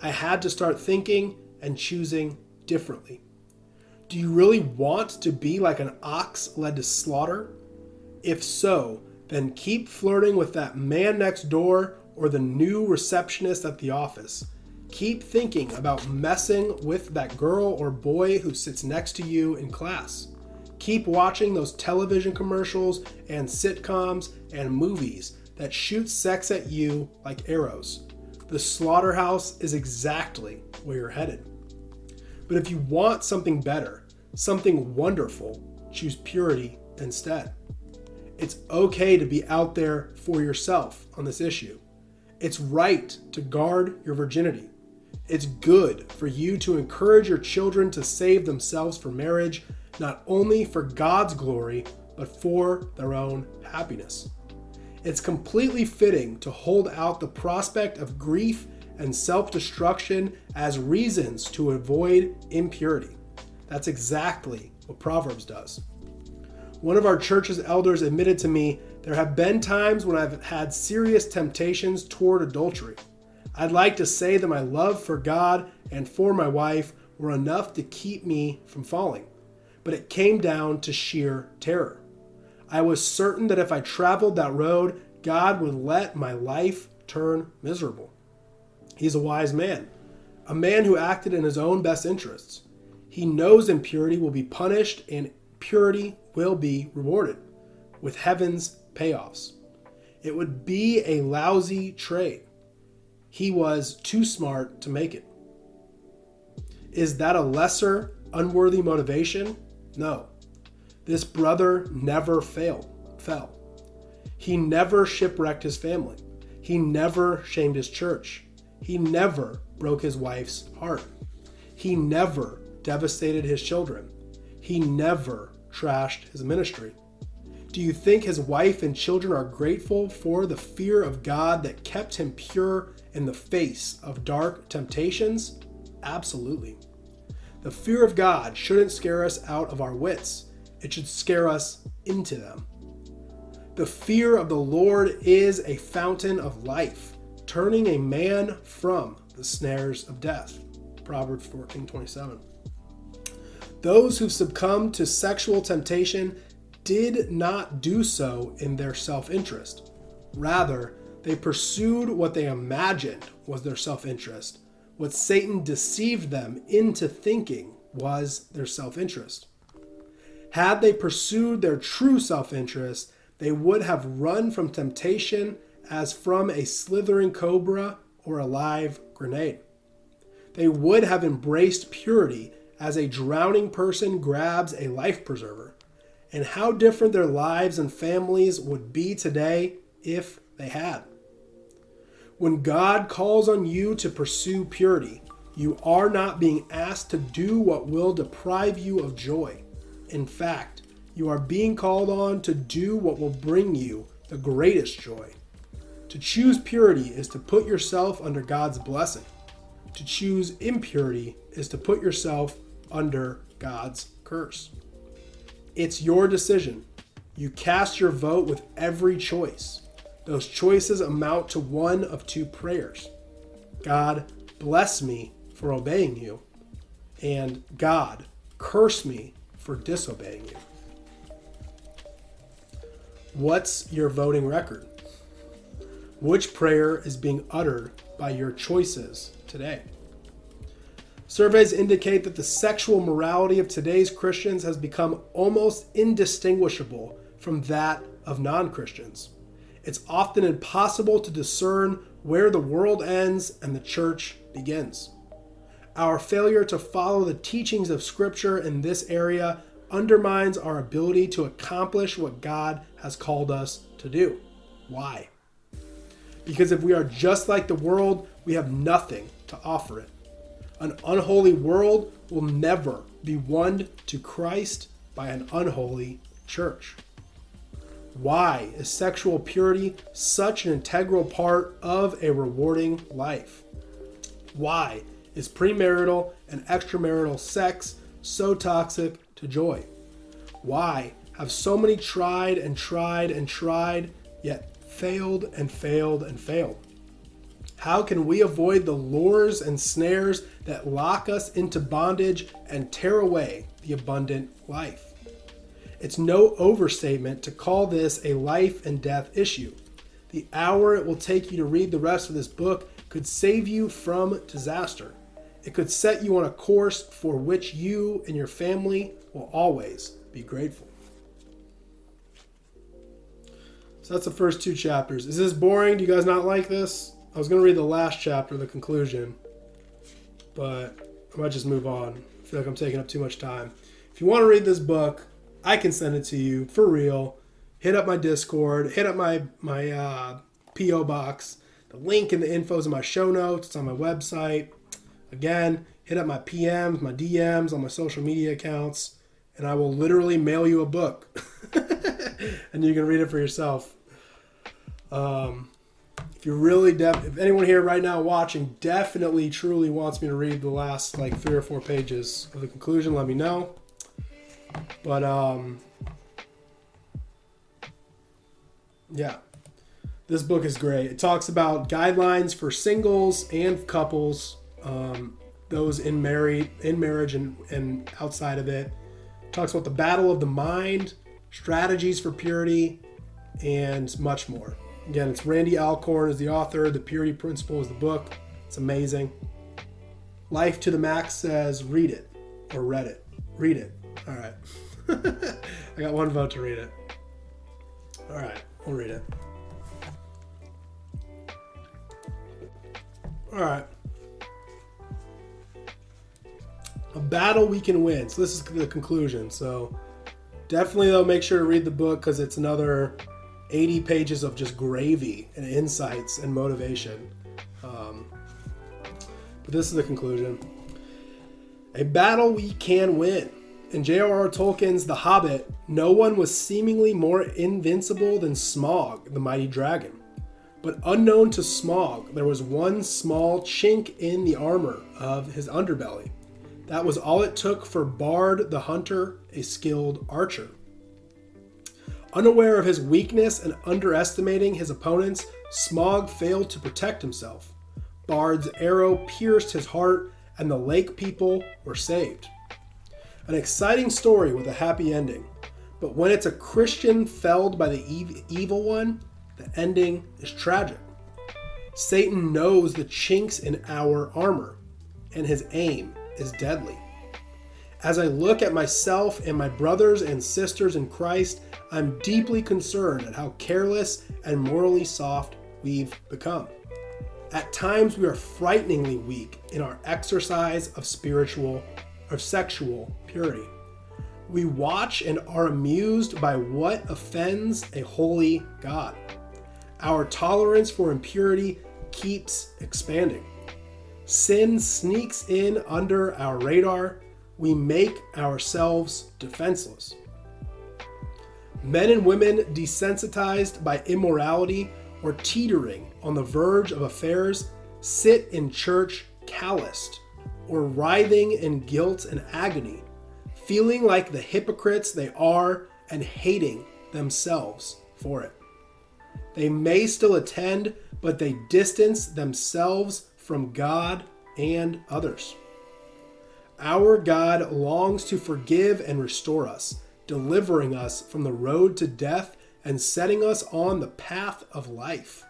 Speaker 2: I had to start thinking and choosing differently. Do you really want to be like an ox led to slaughter? If so, then keep flirting with that man next door or the new receptionist at the office. Keep thinking about messing with that girl or boy who sits next to you in class. Keep watching those television commercials and sitcoms and movies that shoot sex at you like arrows. The slaughterhouse is exactly where you're headed. But if you want something better, something wonderful, choose purity instead. It's okay to be out there for yourself on this issue. It's right to guard your virginity. It's good for you to encourage your children to save themselves for marriage, not only for God's glory, but for their own happiness. It's completely fitting to hold out the prospect of grief and self destruction as reasons to avoid impurity. That's exactly what Proverbs does. One of our church's elders admitted to me there have been times when I've had serious temptations toward adultery. I'd like to say that my love for God and for my wife were enough to keep me from falling, but it came down to sheer terror. I was certain that if I traveled that road, God would let my life turn miserable. He's a wise man, a man who acted in his own best interests. He knows impurity will be punished and purity will be rewarded with heaven's payoffs. It would be a lousy trade. He was too smart to make it. Is that a lesser, unworthy motivation? No. This brother never failed, fell. He never shipwrecked his family. He never shamed his church. He never broke his wife's heart. He never devastated his children. He never trashed his ministry. Do you think his wife and children are grateful for the fear of God that kept him pure in the face of dark temptations? Absolutely. The fear of God shouldn't scare us out of our wits, it should scare us into them. The fear of the Lord is a fountain of life turning a man from the snares of death. Proverbs 14 27. Those who succumbed to sexual temptation did not do so in their self interest. Rather, they pursued what they imagined was their self interest. What Satan deceived them into thinking was their self interest. Had they pursued their true self interest, they would have run from temptation as from a slithering cobra or a live grenade. They would have embraced purity as a drowning person grabs a life preserver. And how different their lives and families would be today if they had. When God calls on you to pursue purity, You are not being asked to do what will deprive you of joy. In fact, you are being called on to do what will bring you the greatest joy. To choose purity is to put yourself under God's blessing. To choose impurity is to put yourself under God's curse. It's your decision. You cast your vote with every choice. Those choices amount to one of two prayers God, bless me for obeying you, and God, curse me for disobeying you. What's your voting record? Which prayer is being uttered by your choices today? Surveys indicate that the sexual morality of today's Christians has become almost indistinguishable from that of non Christians. It's often impossible to discern where the world ends and the church begins. Our failure to follow the teachings of Scripture in this area undermines our ability to accomplish what God has called us to do. Why? Because if we are just like the world, we have nothing to offer it. An unholy world will never be won to Christ by an unholy church. Why is sexual purity such an integral part of a rewarding life? Why is premarital and extramarital sex so toxic to joy? Why have so many tried and tried and tried, yet failed and failed and failed? How can we avoid the lures and snares that lock us into bondage and tear away the abundant life? It's no overstatement to call this a life and death issue. The hour it will take you to read the rest of this book could save you from disaster. It could set you on a course for which you and your family will always be grateful. That's the first two chapters. Is this boring? Do you guys not like this? I was going to read the last chapter, the conclusion, but I might just move on. I feel like I'm taking up too much time. If you want to read this book, I can send it to you for real. Hit up my Discord, hit up my my uh, PO box. The link and the info is in my show notes. It's on my website. Again, hit up my PMs, my DMs on my social media accounts, and I will literally mail you a book, and you can read it for yourself. Um, if you're really def- if anyone here right now watching definitely truly wants me to read the last like three or four pages of the conclusion let me know. But um yeah. This book is great. It talks about guidelines for singles and couples um, those in married in marriage and, and outside of it. it. Talks about the battle of the mind strategies for purity and much more Again, it's Randy Alcorn is the author. The Purity Principle is the book. It's amazing. Life to the Max says read it or read it. Read it. All right. I got one vote to read it. All right, we'll read it. All right. A battle we can win. So this is the conclusion. So definitely though, make sure to read the book because it's another 80 pages of just gravy and insights and motivation. Um, but this is the conclusion a battle we can win. In J.R.R. Tolkien's The Hobbit, no one was seemingly more invincible than Smaug, the mighty dragon. But unknown to Smaug, there was one small chink in the armor of his underbelly. That was all it took for Bard the Hunter, a skilled archer. Unaware of his weakness and underestimating his opponents, Smaug failed to protect himself. Bard's arrow pierced his heart, and the lake people were saved. An exciting story with a happy ending. But when it's a Christian felled by the ev- evil one, the ending is tragic. Satan knows the chinks in our armor, and his aim is deadly. As I look at myself and my brothers and sisters in Christ, I'm deeply concerned at how careless and morally soft we've become. At times, we are frighteningly weak in our exercise of spiritual or sexual purity. We watch and are amused by what offends a holy God. Our tolerance for impurity keeps expanding. sin sneaks in under our radar, we make ourselves defenseless. Men and women desensitized by immorality or teetering on the verge of affairs sit in church calloused or writhing in guilt and agony, feeling like the hypocrites they are and hating themselves for it. They may still attend, but they distance themselves from God and others. Our God longs to forgive and restore us, delivering us from the road to death and setting us on the path of life.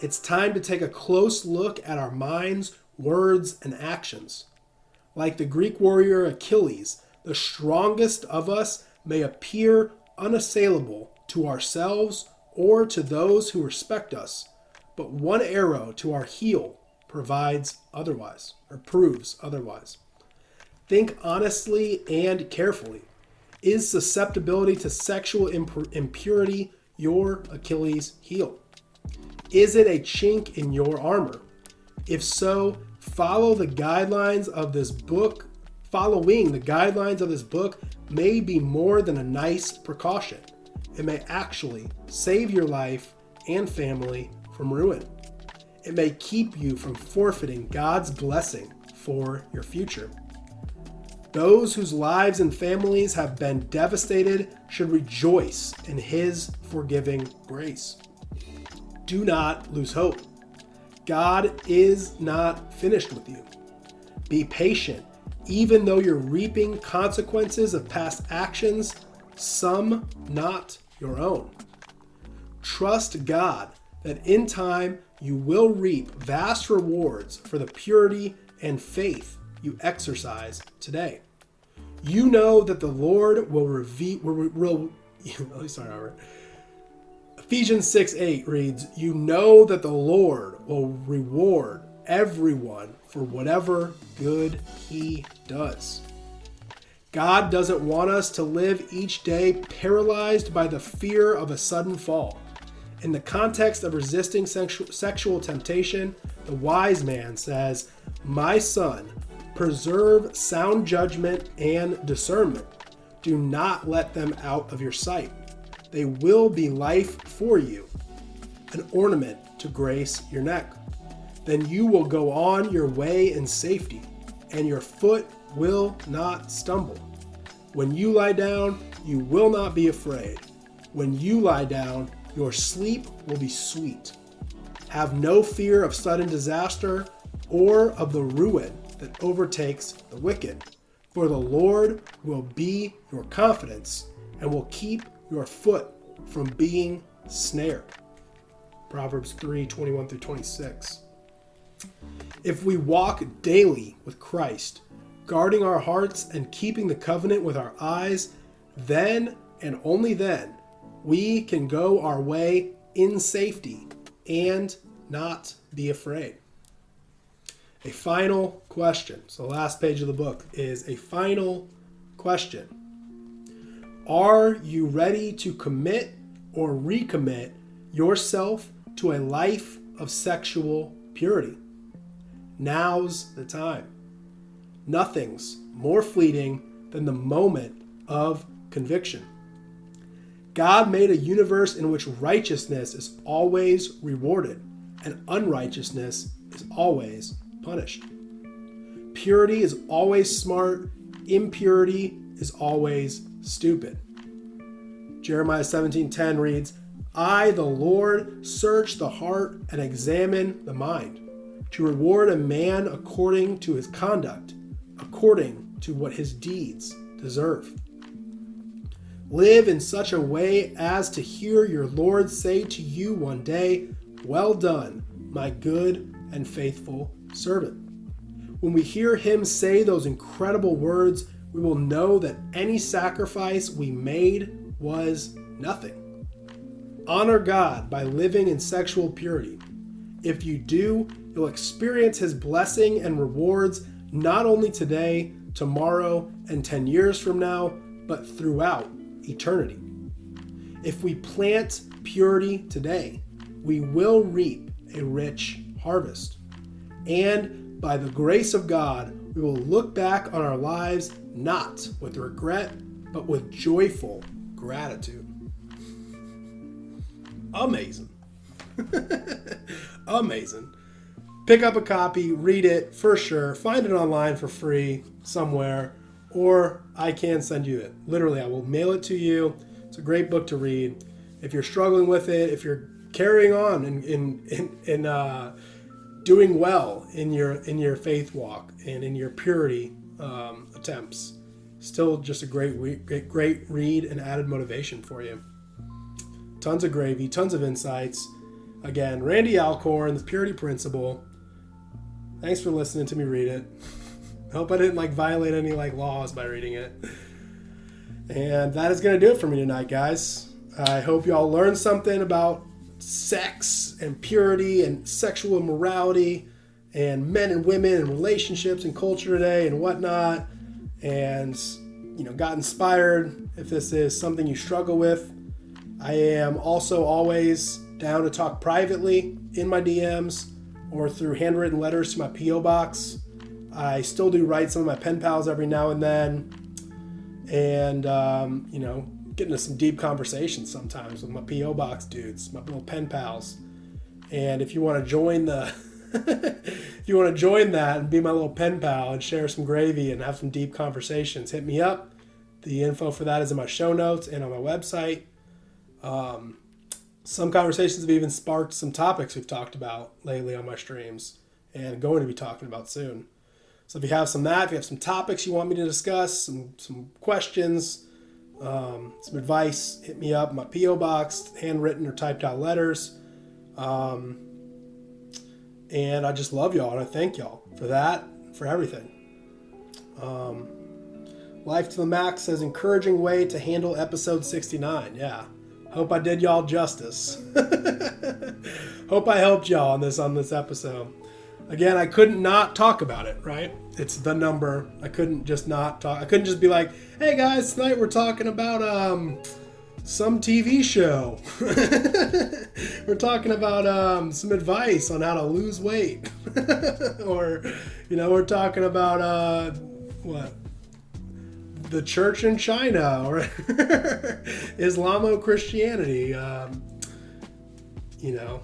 Speaker 2: It's time to take a close look at our minds, words, and actions. Like the Greek warrior Achilles, the strongest of us may appear unassailable to ourselves or to those who respect us, but one arrow to our heel provides otherwise, or proves otherwise. Think honestly and carefully. Is susceptibility to sexual impurity your Achilles heel? Is it a chink in your armor? If so, follow the guidelines of this book. Following the guidelines of this book may be more than a nice precaution. It may actually save your life and family from ruin. It may keep you from forfeiting God's blessing for your future. Those whose lives and families have been devastated should rejoice in His forgiving grace. Do not lose hope. God is not finished with you. Be patient, even though you're reaping consequences of past actions, some not your own. Trust God that in time you will reap vast rewards for the purity and faith you exercise today. You know that the Lord will reveal. Will, will, will, sorry, Robert. Ephesians 6 8 reads, You know that the Lord will reward everyone for whatever good he does. God doesn't want us to live each day paralyzed by the fear of a sudden fall. In the context of resisting sexual, sexual temptation, the wise man says, My son, preserve sound judgment and discernment. Do not let them out of your sight. They will be life for you, an ornament to grace your neck. Then you will go on your way in safety, and your foot will not stumble. When you lie down, you will not be afraid. When you lie down, your sleep will be sweet. Have no fear of sudden disaster or of the ruin that overtakes the wicked, for the Lord will be your confidence and will keep your foot from being snared. Proverbs 3 21 through 26. If we walk daily with Christ, guarding our hearts and keeping the covenant with our eyes, then and only then we can go our way in safety and not be afraid. A final question. So, the last page of the book is a final question. Are you ready to commit or recommit yourself to a life of sexual purity? Now's the time. Nothing's more fleeting than the moment of conviction. God made a universe in which righteousness is always rewarded and unrighteousness is always punished. Purity is always smart, impurity is always stupid. Jeremiah 17:10 reads, "I the Lord search the heart and examine the mind, to reward a man according to his conduct, according to what his deeds deserve." Live in such a way as to hear your Lord say to you one day, Well done, my good and faithful servant. When we hear him say those incredible words, we will know that any sacrifice we made was nothing. Honor God by living in sexual purity. If you do, you'll experience his blessing and rewards not only today, tomorrow, and 10 years from now, but throughout eternity. If we plant purity today, we will reap a rich harvest. And by the grace of God, we will look back on our lives not with regret, but with joyful gratitude. Amazing. Amazing. Pick up a copy, read it for sure, find it online for free somewhere, or I can send you it. Literally, I will mail it to you. It's a great book to read. If you're struggling with it, if you're carrying on in in, in uh, doing well in your in your faith walk and in your purity um, attempts, still just a great great great read and added motivation for you. Tons of gravy, tons of insights. Again, Randy Alcorn, the Purity Principle. Thanks for listening to me read it. Hope I didn't like violate any like laws by reading it. And that is to do it for me tonight, guys. I hope y'all learned something about sex and purity and sexual morality and men and women and relationships and culture today and whatnot. And, you know, got inspired if this is something you struggle with. I am also always down to talk privately in my DMs or through handwritten letters to my P.O. box. I still do write some of my pen pals every now and then. And, um, you know, get into some deep conversations sometimes with my P.O. box dudes, my little pen pals. And if you want to join the. if you want to join that and be my little pen pal and share some gravy and have some deep conversations, hit me up. The info for that is in my show notes and on my website. Um, some conversations have even sparked some topics we've talked about lately on my streams and going to be talking about soon. So if you have some that, if you have some topics you want me to discuss, some some questions, um, some advice, hit me up. My PO box, handwritten or typed out letters. Um, and I just love y'all and I thank y'all for that, for everything. Um, Life to the Max says encouraging way to handle episode 69. Yeah. Hope I did y'all justice. Hope I helped y'all on this on this episode. Again, I couldn't not talk about it, right? It's the number. I couldn't just not talk. I couldn't just be like, "Hey guys, tonight we're talking about um some TV show. we're talking about um, some advice on how to lose weight, or you know, we're talking about uh, what the church in China or Islamo Christianity. Um, you know.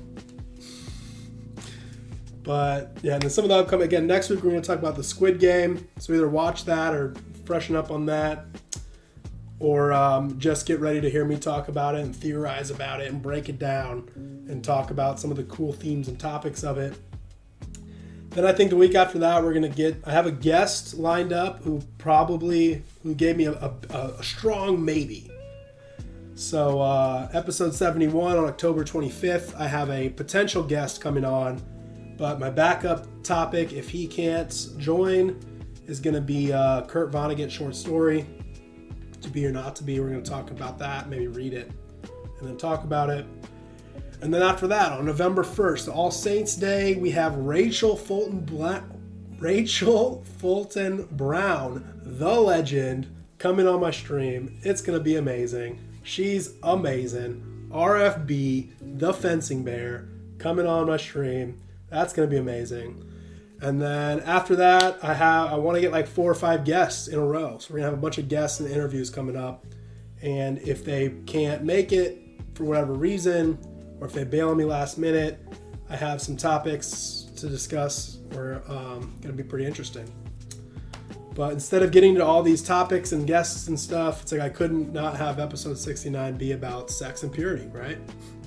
Speaker 2: But yeah, and then some of the upcoming again next week we're going to talk about the Squid Game. So either watch that or freshen up on that, or um, just get ready to hear me talk about it and theorize about it and break it down and talk about some of the cool themes and topics of it. Then I think the week after that we're gonna get. I have a guest lined up who probably who gave me a, a, a strong maybe. So uh, episode 71 on October 25th, I have a potential guest coming on, but my backup topic, if he can't join, is gonna be uh, Kurt Vonnegut short story. To be or not to be, we're gonna talk about that, maybe read it, and then talk about it. And then after that, on November 1st, All Saints Day, we have Rachel Fulton Bla- Rachel Fulton Brown, the legend, coming on my stream. It's gonna be amazing. She's amazing. RFB, the fencing bear, coming on my stream. That's gonna be amazing. And then after that, I have I want to get like four or five guests in a row. So we're gonna have a bunch of guests and interviews coming up. And if they can't make it for whatever reason, or if they bail on me last minute, I have some topics to discuss. We're um, going to be pretty interesting. But instead of getting to all these topics and guests and stuff, it's like I couldn't not have episode 69 be about sex and purity, right?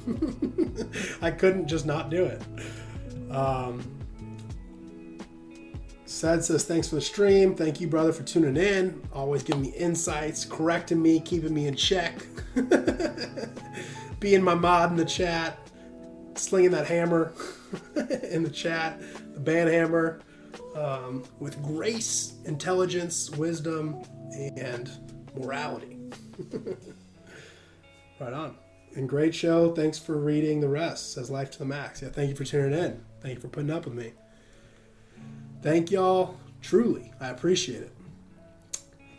Speaker 2: I couldn't just not do it. Um, Sed says, thanks for the stream. Thank you, brother, for tuning in. Always giving me insights, correcting me, keeping me in check. being my mod in the chat, slinging that hammer in the chat, the band hammer, um, with grace, intelligence, wisdom, and morality. right on. And great show. Thanks for reading the rest. Says Life to the Max. Yeah, thank you for tuning in. Thank you for putting up with me. Thank y'all. Truly, I appreciate it.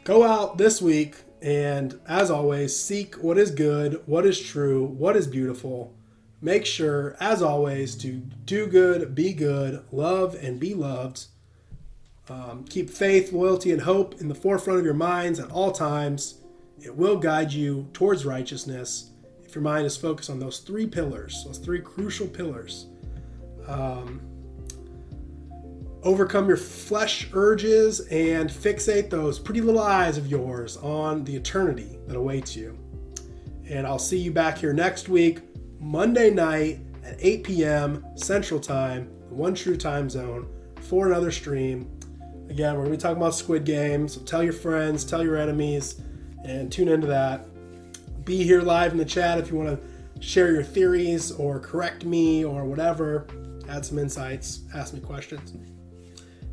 Speaker 2: Go out this week and as always, seek what is good, what is true, what is beautiful. Make sure, as always, to do good, be good, love, and be loved. Um, keep faith, loyalty, and hope in the forefront of your minds at all times. It will guide you towards righteousness if your mind is focused on those three pillars, those three crucial pillars. Um, overcome your flesh urges and fixate those pretty little eyes of yours on the eternity that awaits you. And I'll see you back here next week, Monday night at 8 p.m. Central Time, One True Time Zone, for another stream. Again, we're going to be talking about Squid Game, so tell your friends, tell your enemies, and tune into that. Be here live in the chat if you want to share your theories or correct me or whatever, add some insights, ask me questions.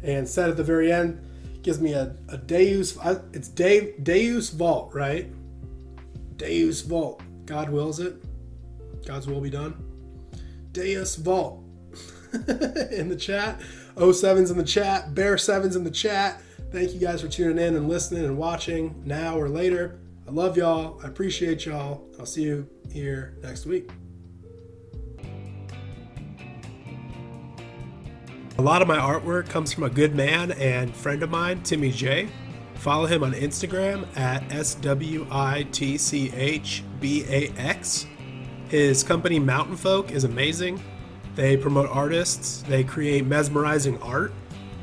Speaker 2: And Sed at the very end, gives me a, a Deus, it's De, Deus Vult, right? Deus Vult. God wills it. God's will be done. Deus Vult in the chat. 07's in the chat. Bear 7's in the chat. Thank you guys for tuning in and listening and watching now or later. I love y'all. I appreciate y'all. I'll see you here next week. A lot of my artwork comes from a good man and friend of mine, Timmy J. Follow him on Instagram at SWITCHBAX. His company Mountain Folk is amazing. They promote artists, they create mesmerizing art,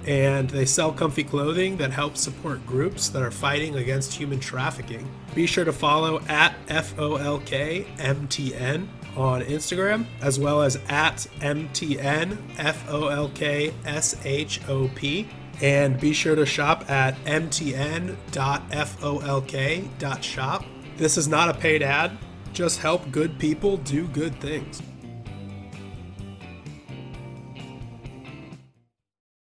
Speaker 2: and they sell comfy clothing that helps support groups that are fighting against human trafficking. Be sure to follow at FOLKMTN on Instagram, as well as at MTNFOLKSHOP. And be sure to shop at mtn.folk.shop. This is not a paid ad, just help good people do good things.